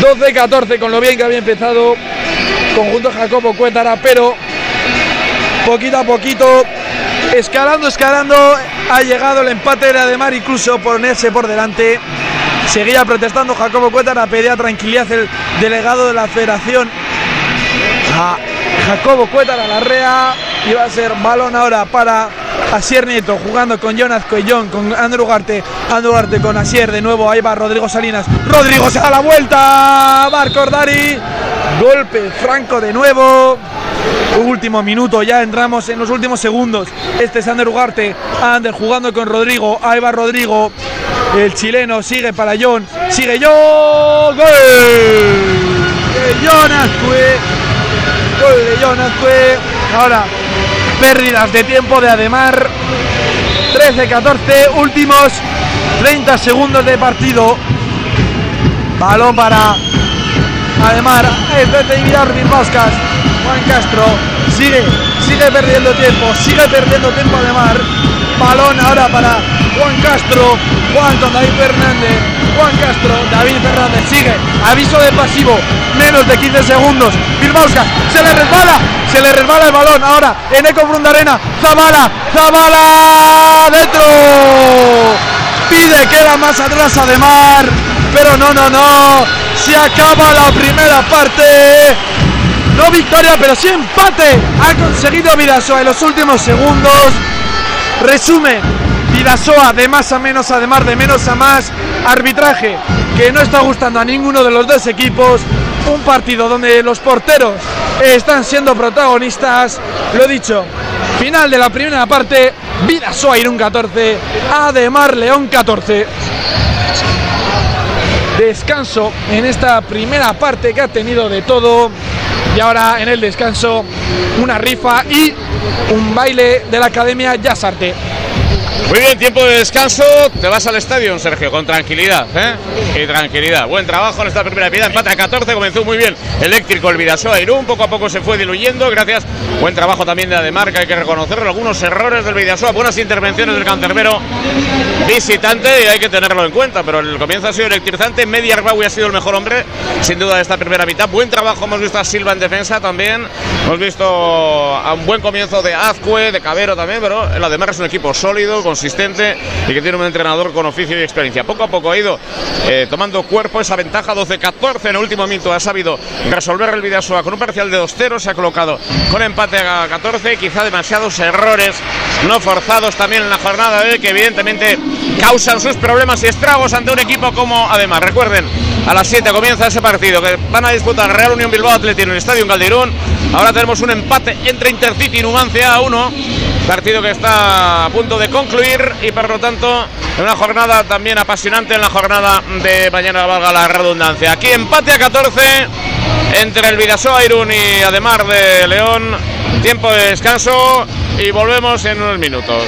12-14 con lo bien que había empezado. Conjunto Jacobo Cuétara, pero poquito a poquito, escalando, escalando, ha llegado el empate de Ademar, incluso ponerse por delante. Seguía protestando Jacobo Cuétara, pedía tranquilidad el delegado de la federación Jacobo Cuétara Larrea. Y va a ser balón ahora para Asier Nieto jugando con Jonas Coellón, con Andrew Ugarte. Andrew Ugarte con Asier de nuevo. Ahí va Rodrigo Salinas. Rodrigo se da la vuelta. Marco Ordari. Golpe franco de nuevo. Último minuto, ya entramos en los últimos segundos. Este es Ander Ugarte. Ander jugando con Rodrigo. Ahí Rodrigo. El chileno sigue para John. Sigue John. ¡Gol! De John Azcue. Gol de John Azcue. Ahora, pérdidas de tiempo de Ademar. 13-14, últimos 30 segundos de partido. Balón para Ademar. Efectividad Birbauskas. Juan Castro sigue, sigue perdiendo tiempo, sigue perdiendo tiempo Ademar. Balón ahora para Juan Castro. Juan con David Fernández. Juan Castro, David Fernández sigue. Aviso de pasivo. Menos de 15 segundos. Bilbauskas se le resbala. Se le resbala el balón. Ahora en Eco Arena. Zabala. Zabala. Dentro. Pide queda más atrás Ademar. Pero no, no, no. Se acaba la primera parte. No victoria, pero sí empate. Ha conseguido Vidasoa en los últimos segundos. Resume, Vidasoa de más a menos, además de menos a más. Arbitraje que no está gustando a ninguno de los dos equipos. Un partido donde los porteros están siendo protagonistas. Lo dicho, final de la primera parte. Vidasoa Irún 14, Ademar León 14 descanso en esta primera parte que ha tenido de todo. Y ahora en el descanso una rifa y un baile de la Academia Yasarte. Muy bien, tiempo de descanso. Te vas al estadio, Sergio, con tranquilidad. ¿eh? Y tranquilidad. Buen trabajo en esta primera vida. Empate a 14, comenzó muy bien. Eléctrico, el Vidasoa Irún. Poco a poco se fue diluyendo. Gracias. Buen trabajo también de Ademarca. Hay que reconocerlo. Algunos errores del Vidasoa. Buenas intervenciones del canterbero visitante y hay que tenerlo en cuenta. Pero el comienzo ha sido electrizante. Media Arbaui ha sido el mejor hombre, sin duda, de esta primera mitad. Buen trabajo. Hemos visto a Silva en defensa también. Hemos visto a un buen comienzo de Azcue, de Cabero también. Pero el Ademar es un equipo sólido, con consistente y que tiene un entrenador con oficio y experiencia. Poco a poco ha ido eh, tomando cuerpo esa ventaja 12-14 en el último minuto. Ha sabido resolver el Vidasoa con un parcial de 2-0. Se ha colocado con empate a 14. Quizá demasiados errores no forzados también en la jornada de que evidentemente causan sus problemas y estragos ante un equipo como además. Recuerden, a las 7 comienza ese partido que van a disputar Real Unión Bilbao Atleti en el Estadio Calderón. Ahora tenemos un empate entre Intercity y Numancia a 1. Partido que está a punto de concluir y por lo tanto una jornada también apasionante en la jornada de mañana, valga la redundancia. Aquí empate a 14 entre el Vidasoa Irún y Ademar de León. Tiempo de descanso y volvemos en unos minutos.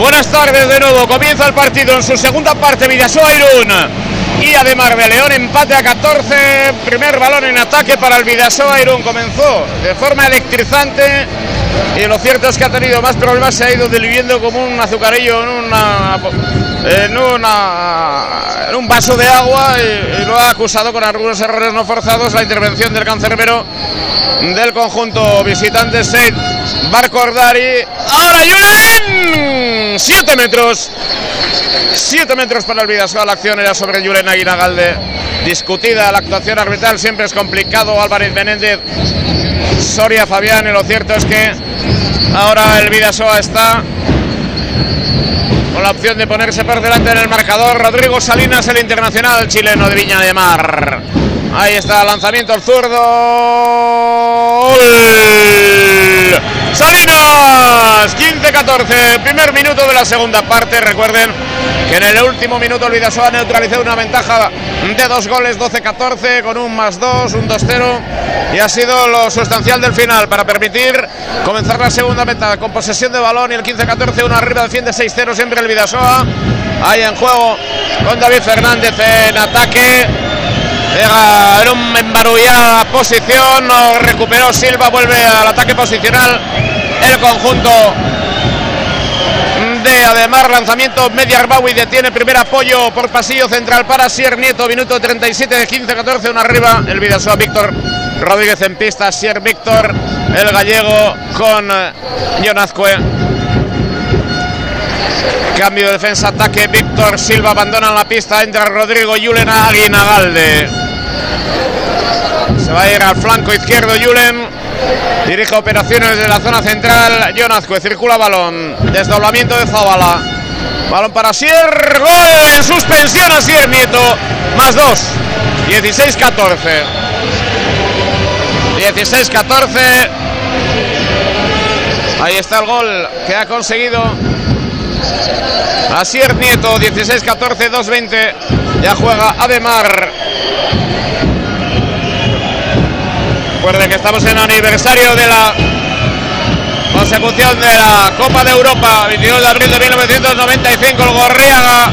Buenas tardes de nuevo. Comienza el partido en su segunda parte. Vidasoa Irún y además de León. Empate a 14. Primer balón en ataque para el Vidasoa Irún. Comenzó de forma electrizante. Y lo cierto es que ha tenido más problemas. Se ha ido diluyendo como un azucarillo en una. En, una, un vaso de agua y, lo ha acusado con algunos errores no forzados la intervención del cancerbero del conjunto visitante Seid Barcordari. Ahora Julen, 7 metros. 7 metros para el Vidasoa. La acción era sobre Julen Aguinagalde. Discutida la actuación arbitral. Siempre es complicado. Álvarez Benéndez, Soria Fabián. Y lo cierto es que ahora el Vidasoa está la opción de ponerse por delante en el marcador. Rodrigo Salinas, el internacional chileno de Viña de Mar. Ahí está, lanzamiento al zurdo. Salinas, 15-14, primer minuto de la segunda parte. Recuerden que en el último minuto el Vidasoa ha neutralizado una ventaja de dos goles, 12-14, con un más dos, un 2-0. Y ha sido lo sustancial del final para permitir comenzar la segunda meta con posesión de balón y el 15-14, uno arriba defiende 6-0 siempre el Vidasoa. Ahí en juego con David Fernández en ataque. Llega en un embarullada posición, recuperó Silva, vuelve al ataque posicional el conjunto de Ademar, lanzamiento media Arbawi detiene primer apoyo por pasillo central para Sier Nieto, minuto 37 de 15-14, una arriba, el Vidasoa Víctor Rodríguez en pista, Sier Víctor, el gallego con Jonazcue. Cambio de defensa, ataque, Víctor Silva abandona la pista, entra Rodrigo Yulen Aguinagalde. Se va a ir al flanco izquierdo Yulen. Dirige operaciones de la zona central. Jonazcue circula balón. Desdoblamiento de Zabala. Balón para Sier. Gol en suspensión a Sier Nieto. Más dos. 16-14. 16-14. Ahí está el gol que ha conseguido Asier Nieto, 16-14, 2-20. Ya juega Ademar. Recuerden que estamos en aniversario de la consecución de la Copa de Europa, 22 de abril de 1995. El Gorriaga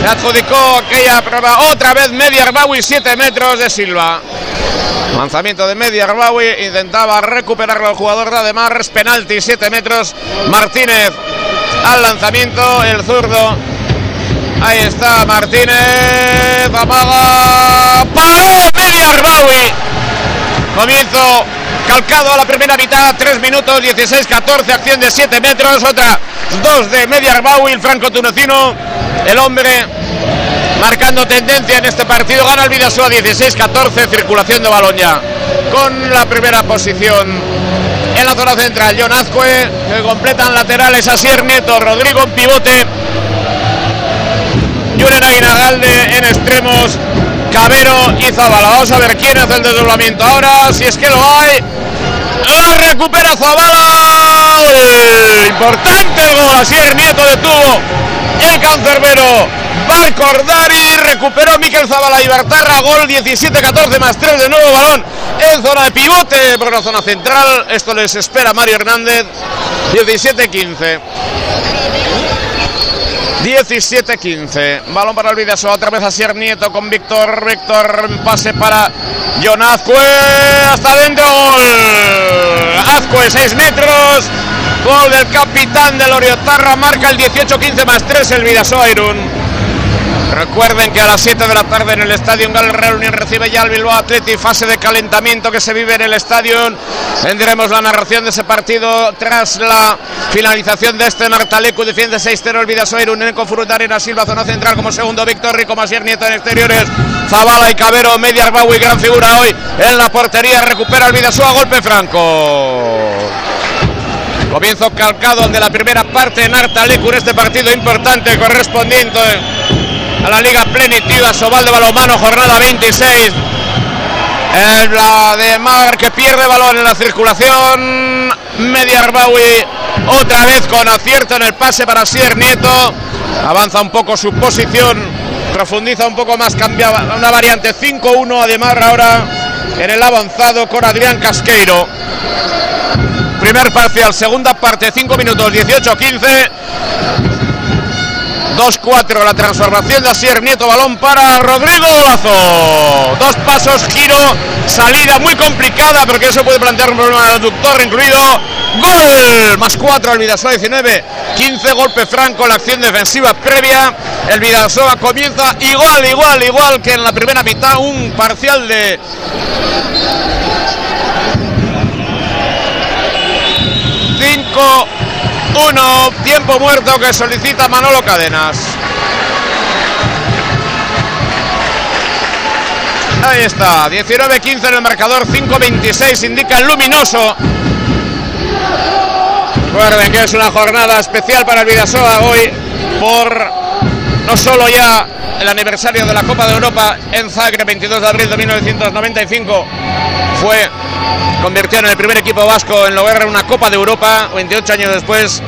se adjudicó aquella prueba. Otra vez Media Arbawi, 7 metros de Silva. Lanzamiento de Media Arbawi, intentaba recuperarlo el jugador de Ademar. Penalti, 7 metros. Martínez al lanzamiento, el zurdo. Ahí está Martínez, amaga, paró Media Arbawi. Comienzo calcado a la primera mitad, 3 minutos 16-14, acción de 7 metros, otra 2 de Media Arbawi, el franco tunecino, el hombre marcando tendencia en este partido, gana el Vidasoa 16-14, circulación de balón ya, con la primera posición en la zona central, John Azcue, que completan laterales Asier Nieto, Rodrigo en pivote, Julen Aguinagalde en extremos, Cabero y Zabala. Vamos a ver quién hace el desdoblamiento ahora, si es que lo hay. ¡Ah, recupera Zabala! Importante el gol, Asier Nieto detuvo el cancerbero. Acordar y recuperó Miquel Zabala y Bertarra. Gol 17-14 más 3 de nuevo balón en zona de pivote por la zona central. Esto les espera Mario Hernández. 17-15. 17-15. Balón para el Vidasoa. Otra vez a Sier Nieto con Víctor. Víctor. Pase para John Azcue. Hasta adentro. Gol. Azcue, 6 metros. Gol del capitán del Oriotarra. Marca el 18-15 más 3 el Vidasoa Irún. Recuerden que a las 7 de la tarde en el estadio Gal Real recibe ya el Bilbao Atleti, fase de calentamiento que se vive en el estadio. Tendremos la narración de ese partido tras la finalización de este Martalecu. Defiende 6-0 el Vidasoa Irún con Frutarena Silva, zona central como segundo Víctor Rico Masier Nieto en exteriores. Zabala y Cabero, media Arbaui, gran figura hoy en la portería. Recupera el Vidasoa, golpe franco. Comienzo calcado de la primera parte en en este partido importante correspondiente a la Liga Plenitud Sobal de Balomano, jornada 26. El la de Mar que pierde balón en la circulación. Media Arbawi otra vez con acierto en el pase para Sier Nieto. Avanza un poco su posición, profundiza un poco más, cambia una variante 5-1 Ademar ahora en el avanzado con Adrián Casqueiro. Primer parcial, segunda parte, 5 minutos 18-15. 2-4 la transformación de Asier Nieto, balón para Rodrigo Lazo. Dos pasos, giro, salida muy complicada porque eso puede plantear un problema al aductor incluido. Gol, más 4 al Vidasoa 19, 15 golpe franco, la acción defensiva previa. El Vidasoa comienza igual, igual, igual que en la primera mitad, un parcial de 5 1, tiempo muerto que solicita Manolo Cadenas. Ahí está, 19-15 en el marcador, 5-26 indica el luminoso. Recuerden que es una jornada especial para el Vidasoa hoy por no solo ya el aniversario de la Copa de Europa en Zagreb, 22 de abril de 1995, fue convirtió en el primer equipo vasco en lograr una Copa de Europa 28 años después,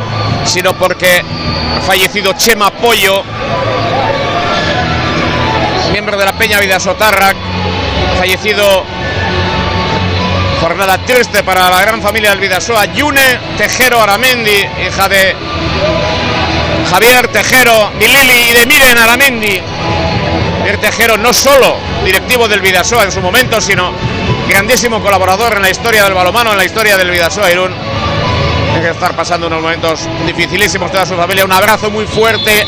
sino porque ha fallecido Chema Pollo, miembro de la Peña Vida Sotarrac, fallecido jornada triste para la gran familia del Vidasoa, Yune Tejero Aramendi, hija de Javier Tejero, Milili y de Miren Aramendi. Javier Tejero no solo directivo del Vidasoa en su momento, sino grandísimo colaborador en la historia del balomano, en la historia del Vidasoa Irún. Tiene que estar pasando unos momentos dificilísimos toda su familia. Un abrazo muy fuerte,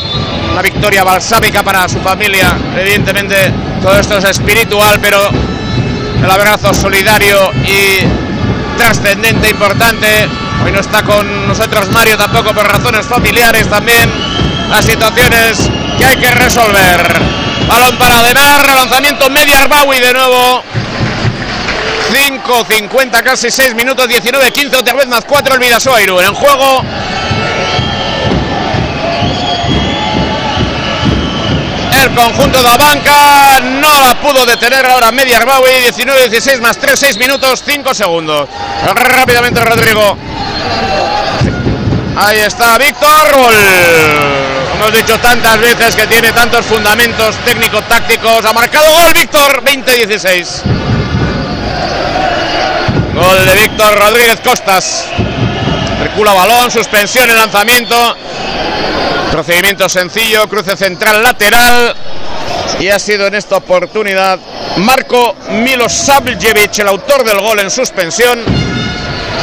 una victoria balsámica para su familia. Evidentemente, todo esto es espiritual, pero el abrazo solidario y trascendente, importante. Hoy no está con nosotros Mario tampoco por razones familiares también. Las situaciones que hay que resolver. Balón para Demar, lanzamiento media Arbawi de nuevo. 5, 50, casi 6 minutos, 19, 15, otra vez más 4 el Vidasoiru. En juego el conjunto de la banca no la pudo detener ahora media Arbawi 19 16 más 3 6 minutos 5 segundos rápidamente Rodrigo ahí está Víctor. Gol. Hemos dicho tantas veces que tiene tantos fundamentos técnicos tácticos. Ha marcado gol Víctor. 20 16 gol de Víctor Rodríguez Costas. Recula balón suspensión en lanzamiento. Procedimiento sencillo, cruce central lateral. Y ha sido en esta oportunidad Marco Milosavljevic, el autor del gol en suspensión.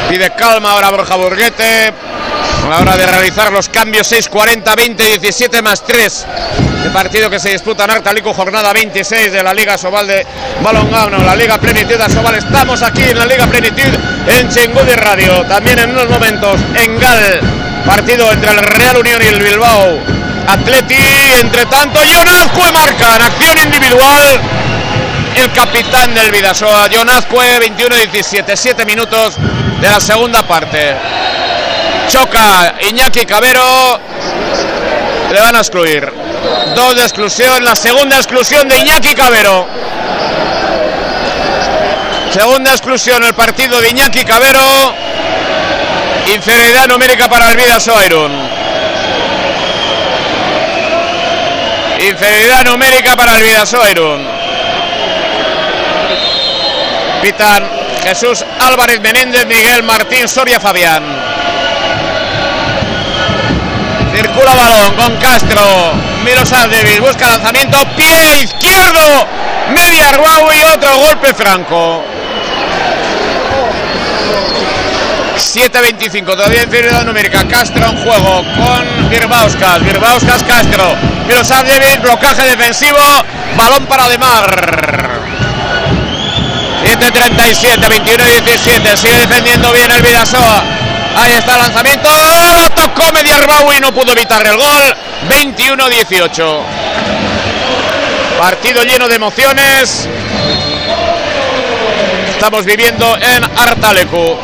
Pide calma ahora Borja Burguete. A la hora de realizar los cambios 6-40, 20, 17 más 3. El partido que se disputa en Artalico, jornada 26 de la Liga Sobal de Balongano, la Liga Plenitud de Sobal. Estamos aquí en la Liga Plenitud en Chengudi Radio. También en unos momentos en Gal Partido entre el Real Unión y el Bilbao. Atleti, entre tanto, Jonazcue marca en acción individual. El capitán del Vidasoa, Jonazcue, 21-17, 7 minutos de la segunda parte. Choca Iñaki Cabero, le van a excluir. Dos de exclusión, la segunda exclusión de Iñaki Cabero. Segunda exclusión el partido de Iñaki Cabero. Inferioridad numérica para el Vidasoa Irún. Inferioridad numérica para el Vidasoa Irún. Pitan Jesús Álvarez Menéndez, Miguel Martín Soria Fabián. Circula balón con Castro. Miros Davis busca lanzamiento. Pie izquierdo. Media y otro golpe franco. 7-25, todavía inferioridad numérica. Castro en juego con Birbauskas. Birbauskas Castro. Milosavljevic, blocaje defensivo. Balón para Demar. 7-37, 21-17. Sigue defendiendo bien el Vidasoa. Ahí está el lanzamiento. Lo tocó Mediarbaui y no pudo evitar el gol. 21-18. Partido lleno de emociones. Estamos viviendo en Artalecu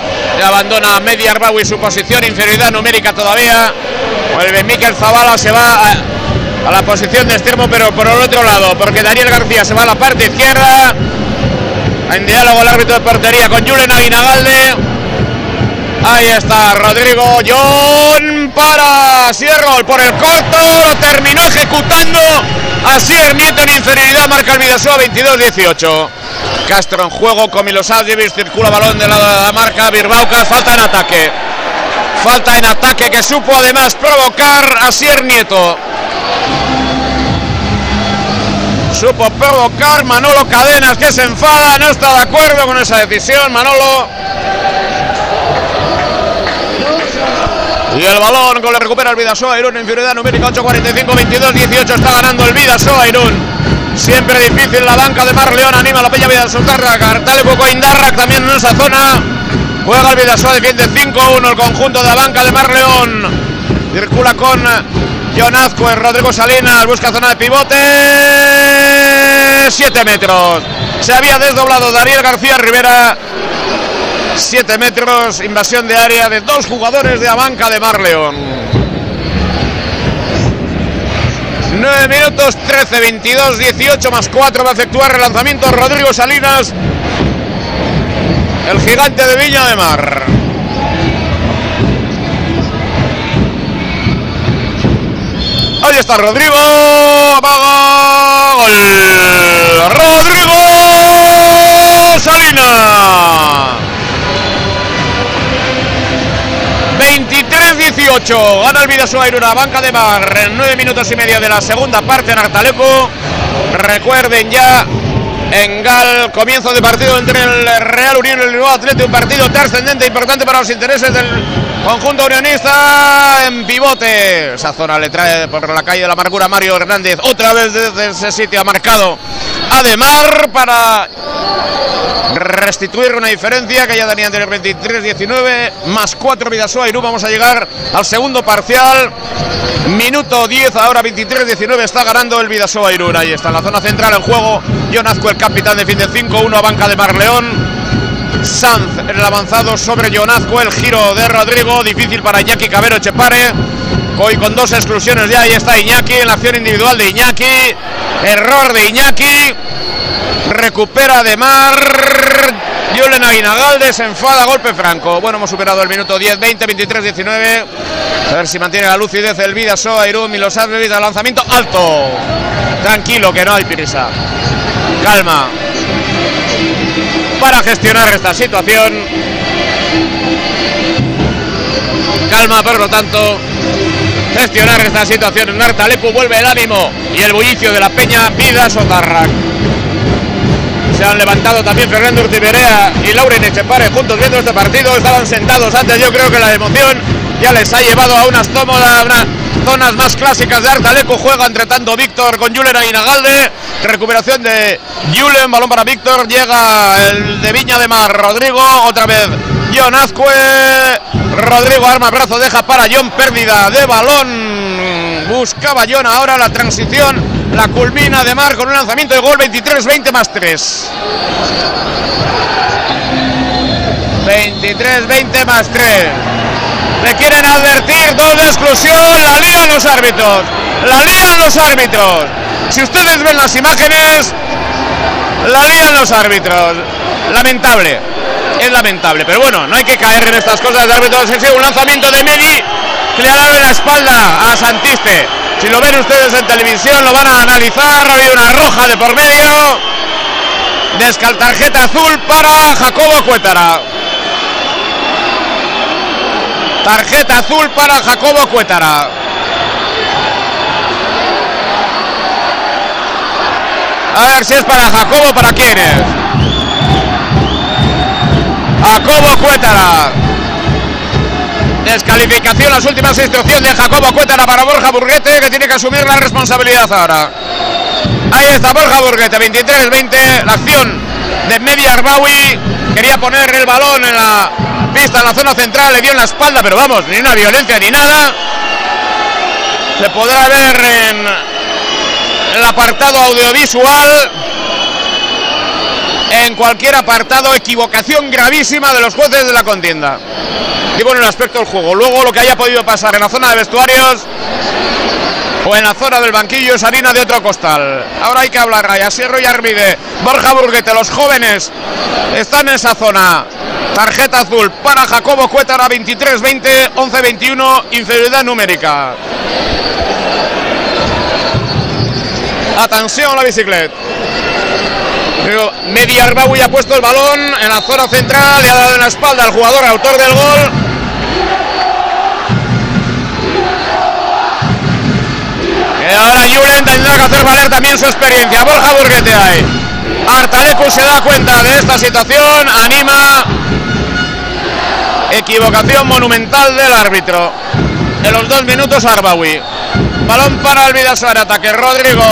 abandona Media Arbaui su posición, inferioridad numérica todavía. Vuelve Miquel Zavala, se va a, la posición de extremo, pero por el otro lado, porque Daniel García se va a la parte izquierda. En diálogo el árbitro de portería con Julen Aguinagalde. Ahí está Rodrigo John para Sierrol por el corto, lo terminó ejecutando. Así Nieto en inferioridad marca el Vidasoa 22-18. Castro en juego con Milosavljevic, circula balón del lado de la marca, Birbaucas, falta en ataque. Falta en ataque que supo además provocar a Sier Nieto. Supo provocar Manolo Cadenas que se enfada, no está de acuerdo con esa decisión. Manolo Y el balón que le recupera el Vidasoa Irún, inferioridad numérica 8-45, 22-18 está ganando el Vidasoa Irún. Siempre difícil la banca de Marleón, anima a la Peña Vidasotarra, Cartal poco Indarra también en esa zona. Juega el Vidasoa, defiende 5-1 el conjunto de la banca de Marleón. Circula con Jonazco, Rodrigo Salinas, busca zona de pivote. 7 metros. Se había desdoblado Daniel García Rivera 7 metros, invasión de área de dos jugadores de Abanca de Marleón. 9 minutos 13, 22, 18 más 4 va a efectuar el lanzamiento Rodrigo Salinas, el gigante de Viña de Mar. Ahí está Rodrigo, gol. Rodrigo Salinas. 23-18. Gana el Vidasoa una banca de mar en 9 minutos y medio de la segunda parte en Artaleco. Recuerden ya en Gal, comienzo de partido entre el Real Unión y el Nuevo Atlético, un partido trascendente importante para los intereses del Conjunto unionista en pivote. Esa zona le trae por la calle de la amargura Mario Hernández. Otra vez desde ese sitio ha marcado Ademar para restituir una diferencia que ya tenía anterior 23-19 más 4 Vidasoa Irún. Vamos a llegar al segundo parcial. Minuto 10, ahora 23-19 está ganando el Vidasoa Irún. Ahí está en la zona central en juego. Jonazco, el capitán de fin de 5-1 a banca de Marleón. Sanz el avanzado sobre Jonazco, el giro de Rodrigo, difícil para Iñaki Cabero Chepare. Hoy con dos exclusiones ya, ahí está Iñaki en la acción individual de Iñaki. Error de Iñaki. Recupera de Mar. Julen Aguinagalde se enfada, golpe franco. Bueno, hemos superado el minuto 10, 20, 23, 19. A ver si mantiene la lucidez el Vidasoa, Irún árbitros al lanzamiento alto. Tranquilo, que no hay prisa. Calma. Para gestionar esta situación. Calma, por lo tanto, gestionar esta situación en Artalecu vuelve el ánimo y el bullicio de la Peña Vida Sotarrac. Se han levantado también Fernando Urtiberea y Lauren Echepare juntos viendo este partido. Estaban sentados antes. Yo creo que la emoción ya les ha llevado a unas tómodas, unas zonas más clásicas de Artaleco. Juega entre tanto Víctor con Julen Aguinagalde. Recuperación de Julen, balón para Víctor. Llega el de Viña de Mar, Rodrigo. Otra vez John Azcue. Rodrigo arma brazo, deja para John. Pérdida de balón. Buscaba John ahora la transición. La culmina de Mar con un lanzamiento de gol 23-20 más 3. 23-20 más 3. Le quieren advertir dos de exclusión. La lían los árbitros. La lían los árbitros. Si ustedes ven las imágenes, la lían los árbitros. Lamentable. Es lamentable. Pero bueno, no hay que caer en estas cosas de árbitros. Es un lanzamiento de Medi que le ha dado la espalda a Santiste. Si lo ven ustedes en televisión, lo van a analizar. Ha habido una roja de por medio. Descal tarjeta azul para Jacobo Cuétara. Tarjeta azul para Jacobo Cuétara. A ver si es para Jacobo, ¿para quién es? Jacobo Cuétara. Descalificación, las últimas instrucciones de Jacobo Cuétara para Borja Burguete, que tiene que asumir la responsabilidad ahora. Ahí está Borja Burguete, 23-20, la acción de Media Arbawi. Quería poner el balón en la pista, en la zona central, le dio en la espalda, pero vamos, ni una violencia ni nada. Se podrá ver en el apartado audiovisual. En cualquier apartado, equivocación gravísima de los jueces de la contienda. Digo en el aspecto del juego. Luego lo que haya podido pasar en la zona de vestuarios o en la zona del banquillo es harina de otro costal. Ahora hay que hablar, Raya Sierro y Armide, Borja Burguete, los jóvenes están en esa zona. Tarjeta azul para Jacobo Cuétara, 23-20, 11-21, inferioridad numérica. Atención a la bicicleta. Media Arbaui ha puesto el balón en la zona central, le ha dado en la espalda al jugador autor del gol. Y ahora Julen tendrá que hacer valer también su experiencia. Borja Burguete ahí. Artalecu se da cuenta de esta situación, anima. Equivocación monumental del árbitro. En los dos minutos Arbaui. Balón para el Vidasoa en ataque. Rodrigo.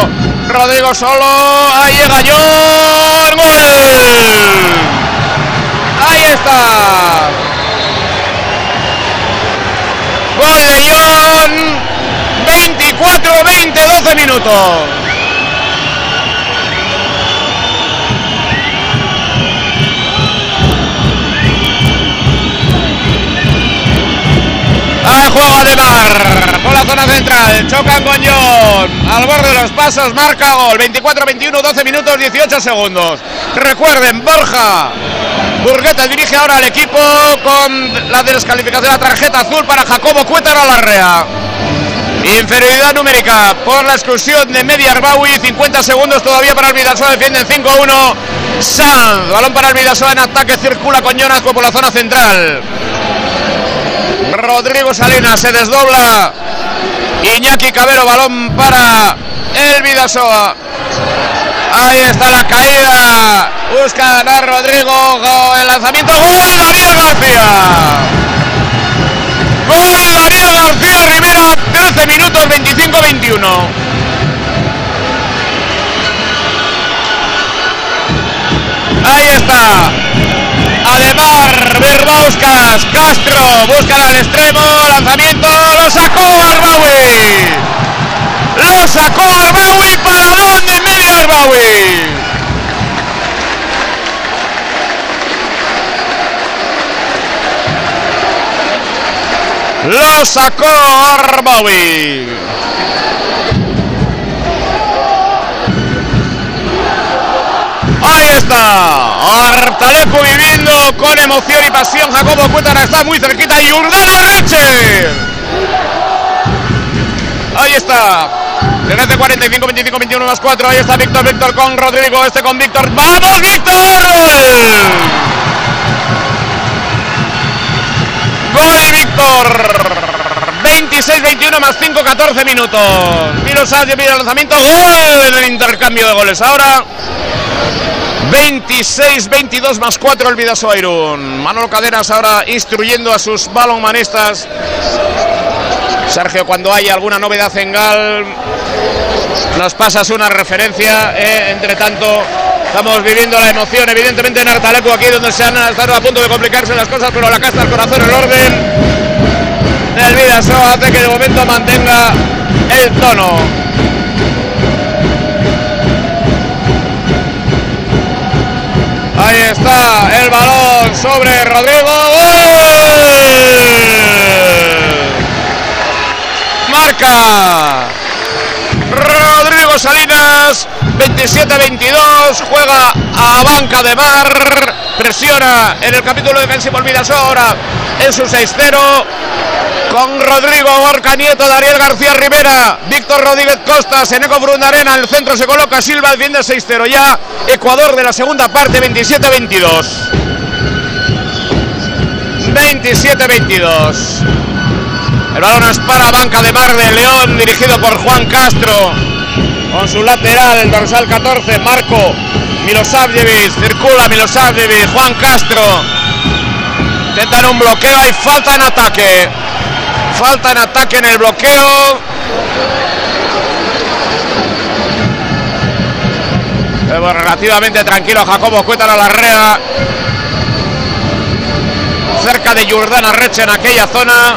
Rodrigo solo. Ahí llega John. ¡Gol! Ahí está. Gol de John. 24-20, 12 minutos. A juego de mar por la zona central. Chocan con John. Al borde de los pasos, marca gol. 24-21, 12 minutos, 18 segundos. Recuerden, Borja. Burgueta dirige ahora al equipo con la descalificación de la tarjeta azul para Jacobo Cuétaro Larrea. Inferioridad numérica por la exclusión de Media Arbaui. 50 segundos todavía para el Vidasoa. Defiende 5-1. Sanz. Balón para el Vidasoa en ataque. Circula con Jonasco por la zona central. Rodrigo Salinas se desdobla. Iñaki Cabero. Balón para el Vidasoa. Ahí está la caída. Busca ganar Rodrigo. El lanzamiento. ¡Gol! Daniel García. Gol Daniel García Rivera, 13 minutos 25-21. Ahí está. Ademar, Berbauskas, Castro, buscan al extremo, lanzamiento, lo sacó Arbawi. Lo sacó Arbawi, paradón de medio Arbawi. Lo sacó Arbawi. Ahí está. Viviendo con emoción y pasión. Jacobo Cuétara está muy cerquita. Y Urdana Reche. Ahí está. 13, 45, 25, 21 más 4. Ahí está Víctor, Víctor con Rodrigo. Este con Víctor. ¡Vamos, Víctor! Gol Víctor. 26-21 más 5, 14 minutos. Miro Sánchez pide el lanzamiento. Gol el intercambio de goles. Ahora 26-22 más 4 el Vidaso Irún. Manolo Cadenas ahora instruyendo a sus balonmanistas. Sergio, cuando hay alguna novedad en Gal, nos pasas una referencia. Eh, entre tanto, estamos viviendo la emoción, evidentemente, en Artaleco, aquí donde se han estado a punto de complicarse las cosas, pero la casta, el corazón, el orden del Vidaso hace que de momento mantenga el tono. Ahí está el balón sobre Rodrigo. Marca Rodrigo Salinas, 27-22, juega a banca de mar, presiona en el capítulo defensivo el Vidaso ahora en su 6-0 con Rodrigo Gorka Nieto, Dariel García Rivera, Víctor Rodríguez Costa, Seneco Brundarena, en el centro se coloca Silva, defiende 6-0 ya, Ecuador de la segunda parte, 27-22. 27-22. El balón es para Banca de Mar de León, dirigido por Juan Castro. Con su lateral, el dorsal 14, Marco Milosavljevic. Circula Milosavljevic, Juan Castro. Intentan un bloqueo, hay falta en ataque. Falta en ataque en el bloqueo. Relativamente tranquilo Jacobo Cuétara Larrea. Cerca de Jordana Reche en aquella zona.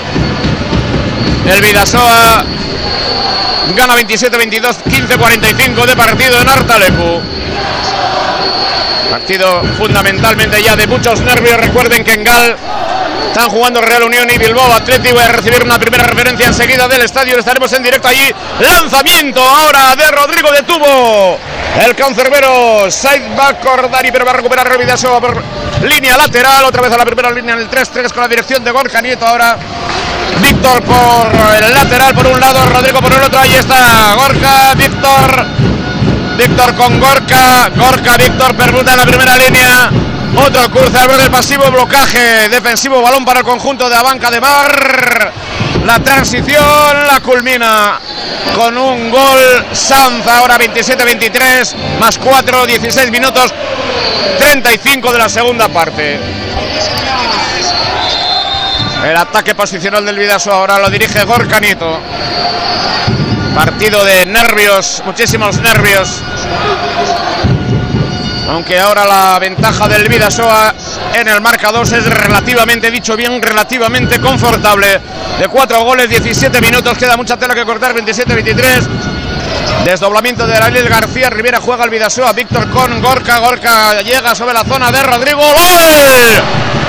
El Vidasoa gana 27-22, 15-45 de partido en Artalecu. Partido fundamentalmente ya de muchos nervios. Recuerden que en Gal están jugando Real Unión y Bilbao Atlético. Voy a recibir una primera referencia enseguida del estadio. Estaremos en directo allí. Lanzamiento ahora de Rodrigo de Tubo. El cancerbero sideback Cordari, pero va a recuperar Revidaso por línea lateral. Otra vez a la primera línea en el 3-3 con la dirección de Gorka Nieto. Ahora Víctor por el lateral por un lado, Rodrigo por el otro. Ahí está Gorka, Víctor. Víctor con Gorka. Gorka, Víctor permuta en la primera línea. Otro cruce al del pasivo, blocaje defensivo, balón para el conjunto de la banca de Bar. La transición la culmina con un gol Sanz ahora 27-23 más 4, 16 minutos 35 de la segunda parte. El ataque posicional del Vidaso ahora lo dirige Gorka Nieto. Partido de nervios, muchísimos nervios. Aunque ahora la ventaja del Vidasoa en el marcador es relativamente, dicho bien, relativamente confortable. De cuatro goles, 17 minutos, queda mucha tela que cortar, 27-23. Desdoblamiento de Ariel García, Rivera juega el Vidasoa, Víctor con Gorka, Gorka llega sobre la zona de Rodrigo, ¡Gol!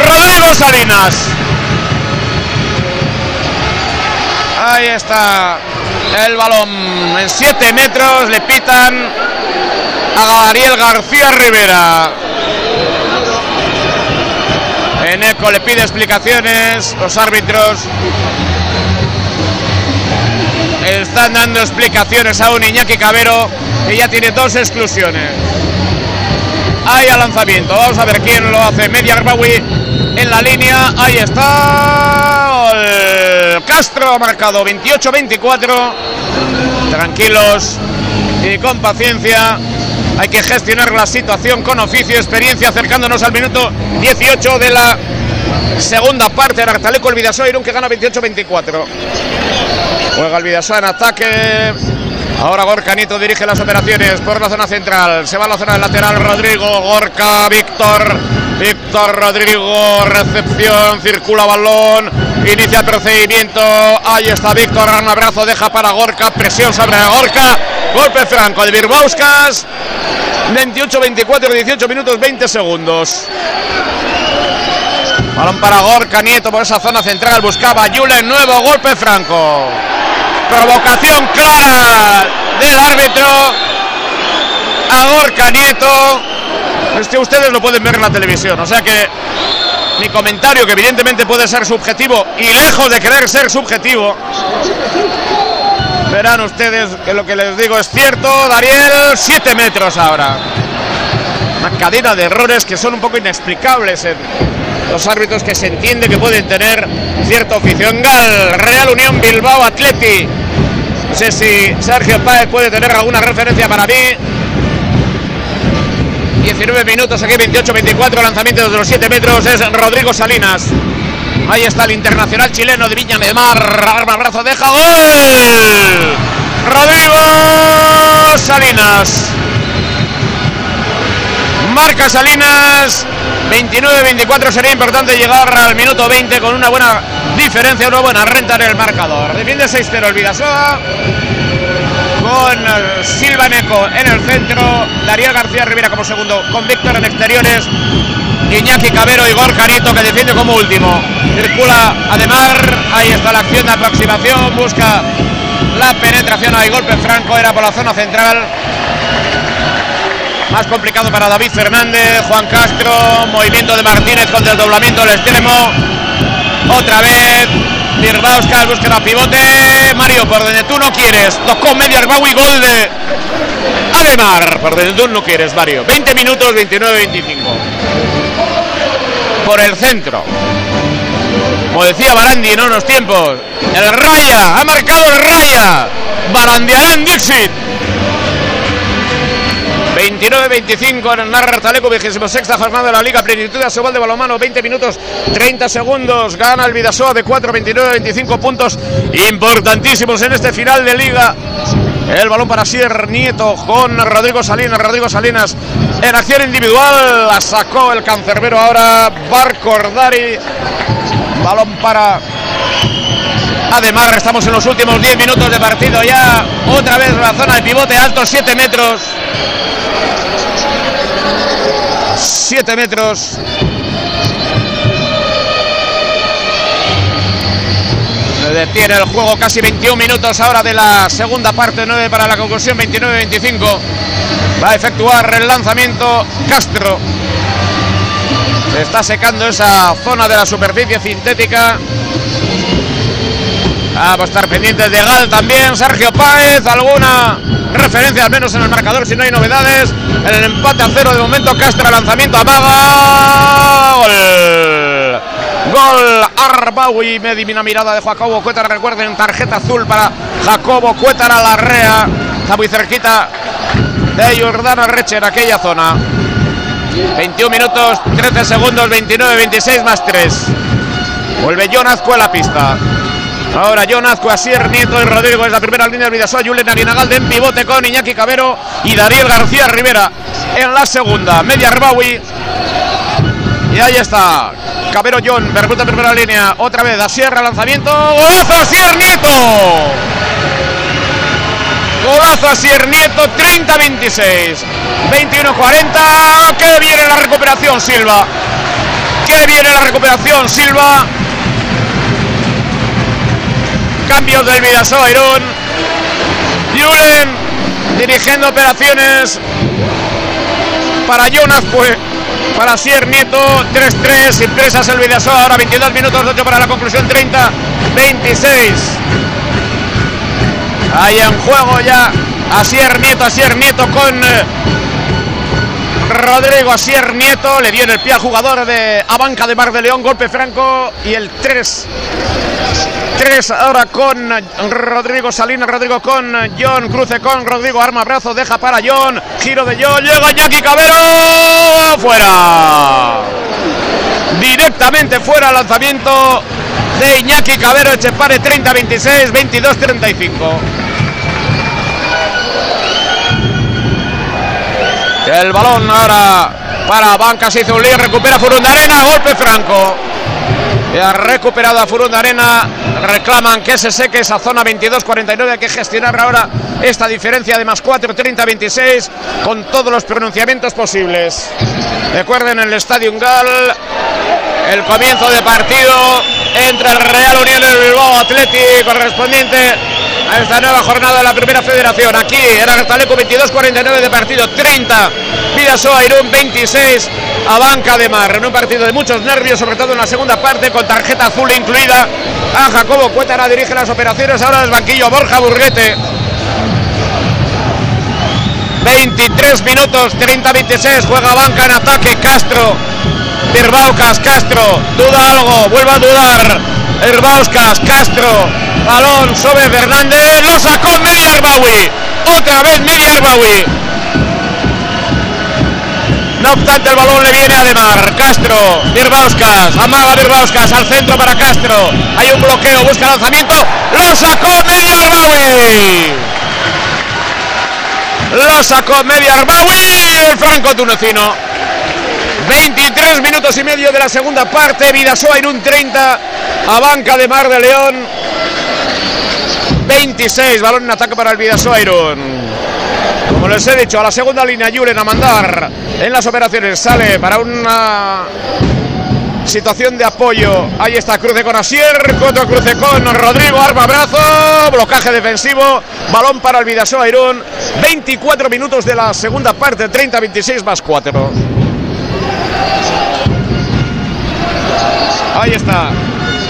Rodrigo Salinas. Ahí está el balón en 7 metros, le pitan a Ariel García Rivera. Eneco le pide explicaciones, los árbitros están dando explicaciones a un Iñaki Cabero que ya tiene dos exclusiones. Hay al lanzamiento, vamos a ver quién lo hace. Media Arbawi en la línea, ahí está. Castro ha marcado 28-24. Tranquilos y con paciencia. Hay que gestionar la situación con oficio, experiencia, acercándonos al minuto 18 de la segunda parte Artaleco el Vidasoa Irún que gana 28-24. Juega el Vidasoa en ataque. Ahora Gorka Nieto dirige las operaciones por la zona central. Se va a la zona lateral Rodrigo, Gorka, Víctor. Víctor Rodrigo, recepción, circula balón, inicia el procedimiento. Ahí está Víctor, un abrazo, deja para Gorka, presión sobre Gorka. Golpe franco de Birbauskas. 28, 24, 18 minutos, 20 segundos. Balón para Gorka Nieto por esa zona central. Buscaba Julen, nuevo golpe franco. Provocación clara del árbitro a Gorka Nieto. Es que ustedes lo pueden ver en la televisión, o sea que mi comentario, que evidentemente puede ser subjetivo y lejos de querer ser subjetivo, verán ustedes que lo que les digo es cierto. Dariel, 7 metros ahora. Una cadena de errores que son un poco inexplicables en los árbitros que se entiende que pueden tener cierto oficio. En Gal, Real Unión Bilbao Atleti. No sé si Sergio Páez puede tener alguna referencia para mí. 19 minutos aquí, 28-24, lanzamiento de los 7 metros es Rodrigo Salinas. Ahí está el internacional chileno de Viña de Mar. Arma, brazo, deja gol. Rodrigo Salinas. Marca Salinas. 29-24 sería importante llegar al minuto 20 con una buena diferencia, una buena renta en el marcador. Defiende 6-0 el Vidasoa con Silva Neco en el centro, Darío García Rivera como segundo, con Víctor en exteriores, Iñaki Cabero y Gorka Nieto que defiende como último. Circula Ademar, ahí está la acción de aproximación, busca la penetración, hay golpe franco, era por la zona central. Más complicado para David Fernández, Juan Castro, movimiento de Martínez con desdoblamiento al extremo. Otra vez, Busca la pivote. Mario, por donde tú no quieres. Tocó media y gol de Ademar. Por donde tú no quieres, Mario. 20 minutos, 29-25. Por el centro. Como decía Barandi en unos tiempos. El Raya. Ha marcado el Raya. Barandiarán Dixit. 29-25 en Narra Taleco, 26 jornada de la Liga Plenitud Asobal de Balomano, 20 minutos 30 segundos. Gana el Vidasoa de 4, 29, 25 puntos importantísimos en este final de Liga. El balón para Sier Nieto con Rodrigo Salinas. Rodrigo Salinas en acción individual. La sacó el cancerbero ahora. Barcordari. Balón para Ademar. Estamos en los últimos 10 minutos de partido ya. Otra vez la zona de pivote alto, 7 metros. 7 metros. Se detiene el juego casi 21 minutos ahora de la segunda parte, 9 para la conclusión, 29-25. Va a efectuar el lanzamiento Castro. Se está secando esa zona de la superficie sintética. Vamos a estar pendientes de Gal también. Sergio Páez, alguna referencia al menos en el marcador si no hay novedades. En el empate a cero de momento Castro lanzamiento amaga. Gol. Gol Arbaui. Me divina mirada de Jacobo Cuétara. Recuerden, tarjeta azul para Jacobo Cuétara Larrea. Está muy cerquita de Jordana Recher, aquella zona. 21 minutos, 13 segundos, 29, 26 más 3. Vuelve Jonas a la pista. Ahora John Asier Nieto y Rodrigo es la primera línea del Vidasoa, Julen Aguinagalde en pivote con Iñaki Cabero y Dariel García Rivera en la segunda. Media Arbaui. Y ahí está. Cabero John, Bermuda primera línea. Otra vez Asier, lanzamiento. ¡Golazo Asier Nieto! Golazo Asier Nieto, 30-26. 21-40. ¡Qué viene la recuperación, Silva! ¡Qué viene la recuperación, Silva! Cambios del Vidasoa Irún. Julen dirigiendo operaciones para Jonas, pues para Sier Nieto, 3-3, impresas el Vidasoa, ahora 22 minutos 8 para la conclusión, 30, 26. Ahí en juego ya Asier Nieto, Asier Nieto con eh, Rodrigo Asier Nieto, le en el pie al jugador de Abanca de Mar de León, golpe franco y el 3 3 ahora con Rodrigo Salinas, Rodrigo con John, cruce con Rodrigo, arma brazo, deja para John, giro de John, llega Jackie Cabero, fuera. directamente fuera lanzamiento de Iñaki Cabero Echepare 30-26, 22-35. El balón ahora para Banca, se hizo un lío, recupera Furundarena, golpe franco. Y ha recuperado a Furundarena, reclaman que se seque esa zona 22-49, hay que gestionar ahora esta diferencia de más 4, 30-26 con todos los pronunciamientos posibles. Recuerden el Estadio Gal, el comienzo de partido entre el Real Unión y el Bilbao Atleti correspondiente a esta nueva jornada de la primera federación. Aquí era Taleco 22-49 de partido, 30 Vidasoa Irún 26 a Banca de Mar. En un partido de muchos nervios, sobre todo en la segunda parte, con tarjeta azul incluida. A Jacobo Cuétara dirige las operaciones, ahora es banquillo Borja Burguete. 23 minutos, 30-26, juega Banca en ataque, Castro. Birbauskas, Castro, duda algo, vuelve a dudar. Herbauskas, Castro, balón sobre Fernández, lo sacó Media Arbawi, otra vez Media Arbawi. No obstante, el balón le viene a Demar. Castro, Birbauskas, amaga Birbauskas al centro para Castro. Hay un bloqueo, busca lanzamiento, lo sacó Media Arbawi. Lo sacó Media Arbawi, el franco tunecino. 23 minutos y medio de la segunda parte. Vidasoa en un 30 a banca de Mar de León. 26, balón en ataque para el Vidasoa. Como les he dicho, a la segunda línea Julen a mandar en las operaciones. Sale para una situación de apoyo. Ahí está cruce con Asier, otro cruce con Rodrigo, arma brazo, blocaje defensivo, balón para el Vidasoa Irún. 24 minutos de la segunda parte, 30-26 más 4. Ahí está.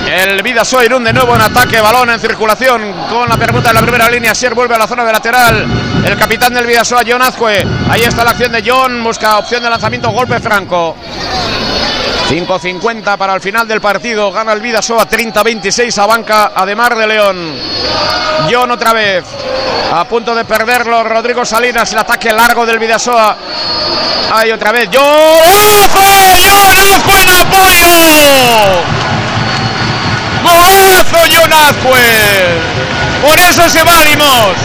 El Vida Irún de nuevo en ataque, balón en circulación con la permuta en la primera línea. Sier vuelve a la zona de lateral. El capitán del Vidasoa, John Azcue. Ahí está la acción de John, busca opción de lanzamiento, golpe franco. 5.50 para el final del partido. Gana el Vidasoa 30-26 a banca Ademar de León. John otra vez. A punto de perderlo. Rodrigo Salinas, el ataque largo del Vidasoa. Ahí otra vez. ¡Golazo! ¡John Azcue en apoyo! Golazo John Por eso se va Limos.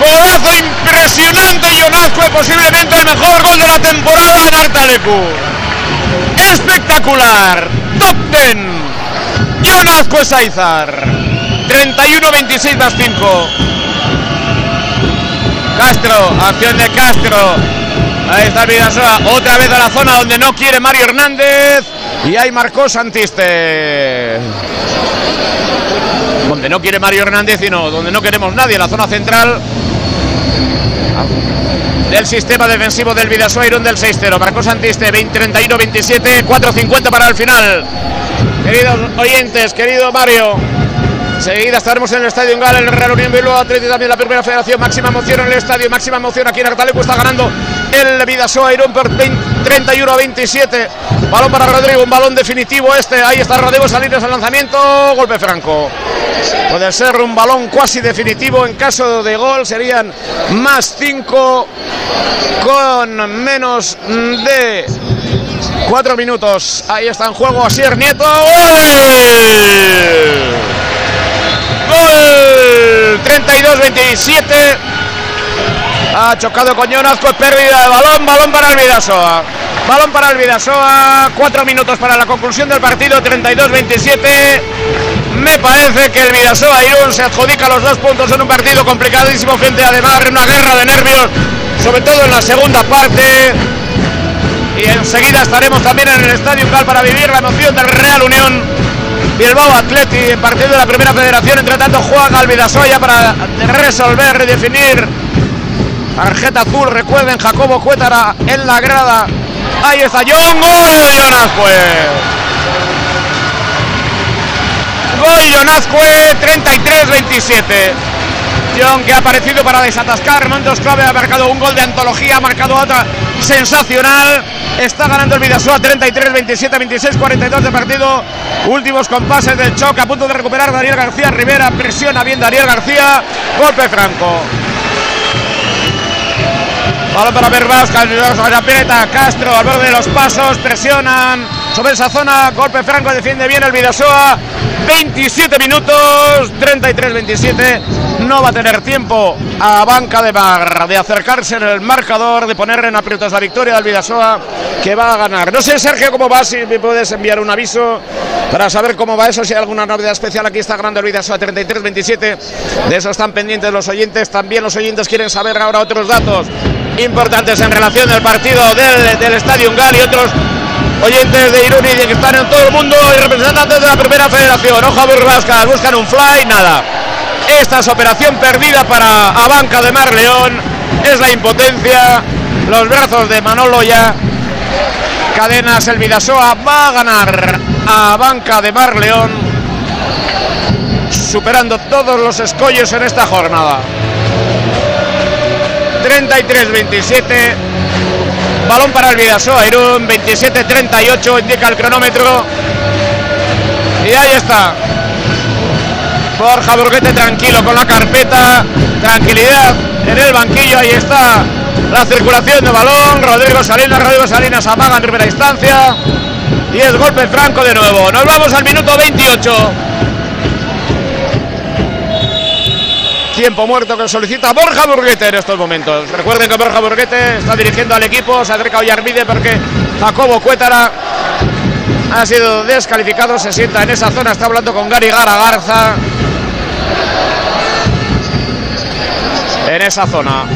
Golazo impresionante John Azcue, posiblemente el mejor gol de la temporada en Artalecu. Espectacular. Top 10. John Azcue Saizar. 31-26 más 5. Castro, acción de Castro. Ahí está Vidasoa, otra vez a la zona donde no quiere Mario Hernández. Y ahí marcó Santiste. Donde no quiere Mario Hernández y no, donde no queremos nadie, la zona central del sistema defensivo del Vidasoa Irún del 6-0. Marcó Santiste, 20-31-27, 4-50 para el final. Queridos oyentes, querido Mario. Seguida estaremos en el Estadio en Gala, el Real Unión Bilbao Atlético también la primera federación. Máxima emoción en el estadio, máxima emoción aquí en Artaleco. Está ganando el Vidasoa Irún por 31 a 27. Balón para Rodrigo, un balón definitivo este. Ahí está Rodrigo Salinas al lanzamiento. Golpe franco. Puede ser un balón cuasi definitivo. En caso de gol serían más 5 con menos de 4 minutos. Ahí está en juego Asier Nieto. Gol 32-27. Ha chocado con Jonazco, es pérdida de balón, balón para el Vidasoa. Balón para el Vidasoa, cuatro minutos para la conclusión del partido, 32-27. Me parece que el Vidasoa Irún se adjudica los dos puntos en un partido complicadísimo frente a Demar, una guerra de nervios, sobre todo en la segunda parte. Y enseguida estaremos también en el Estadio Cal para vivir la emoción del Real Unión Bilbao Atleti en partido de la primera federación. Entre tanto, juega al Vidasoya para resolver, redefinir. Tarjeta azul, recuerden, Jacobo Cuétara en la grada. Ahí está John, gol de Jonazcue. Gol Jonazcue, 33-27. John que ha aparecido para desatascar momentos clave, ha marcado un gol de antología, ha marcado otra sensacional. Está ganando el Vidasoa 33, 27, 26, 42 de partido. Últimos compases del choque a punto de recuperar Daniel García Rivera. Presiona bien Daniel García. Golpe franco. Balón para Verbas, la Castro al borde de los pasos, presionan, sobre esa zona. Golpe franco, defiende bien el Vidasoa. 27 minutos, 33-27. No va a tener tiempo a Banca de Mar de acercarse en el marcador, de poner en aprietos la victoria del Vidasoa, que va a ganar. No sé, Sergio, cómo va, si me puedes enviar un aviso para saber cómo va eso, si hay alguna novedad especial. Aquí está ganando el Vidasoa 33-27. De eso están pendientes los oyentes. También los oyentes quieren saber ahora otros datos importantes en relación al partido del, del Estadio Ungal y otros oyentes de Irún y que están en todo el mundo y representantes de la primera federación. Ojo a Burrascas, buscan un fly, nada. Esta es operación perdida para Abanca de Mar León. Es la impotencia, los brazos de Manolo ya. Cadenas, el Vidasoa va a ganar a Banca de Mar León, superando todos los escollos en esta jornada. 33-27. Balón para el Vidasoa, Irún, 27-38, indica el cronómetro. Y ahí está. Borja Burguete tranquilo con la carpeta. Tranquilidad en el banquillo, ahí está la circulación de balón. Rodrigo Salinas, Rodrigo Salinas apaga en primera instancia. Y es golpe franco de nuevo. Nos vamos al minuto 28. Tiempo muerto que solicita Borja Burguete en estos momentos. Recuerden que Borja Burguete está dirigiendo al equipo. Se acerca Ollarvide porque Jacobo Cuétara ha sido descalificado. Se sienta en esa zona. Está hablando con Gary Gara Garza. En esa zona.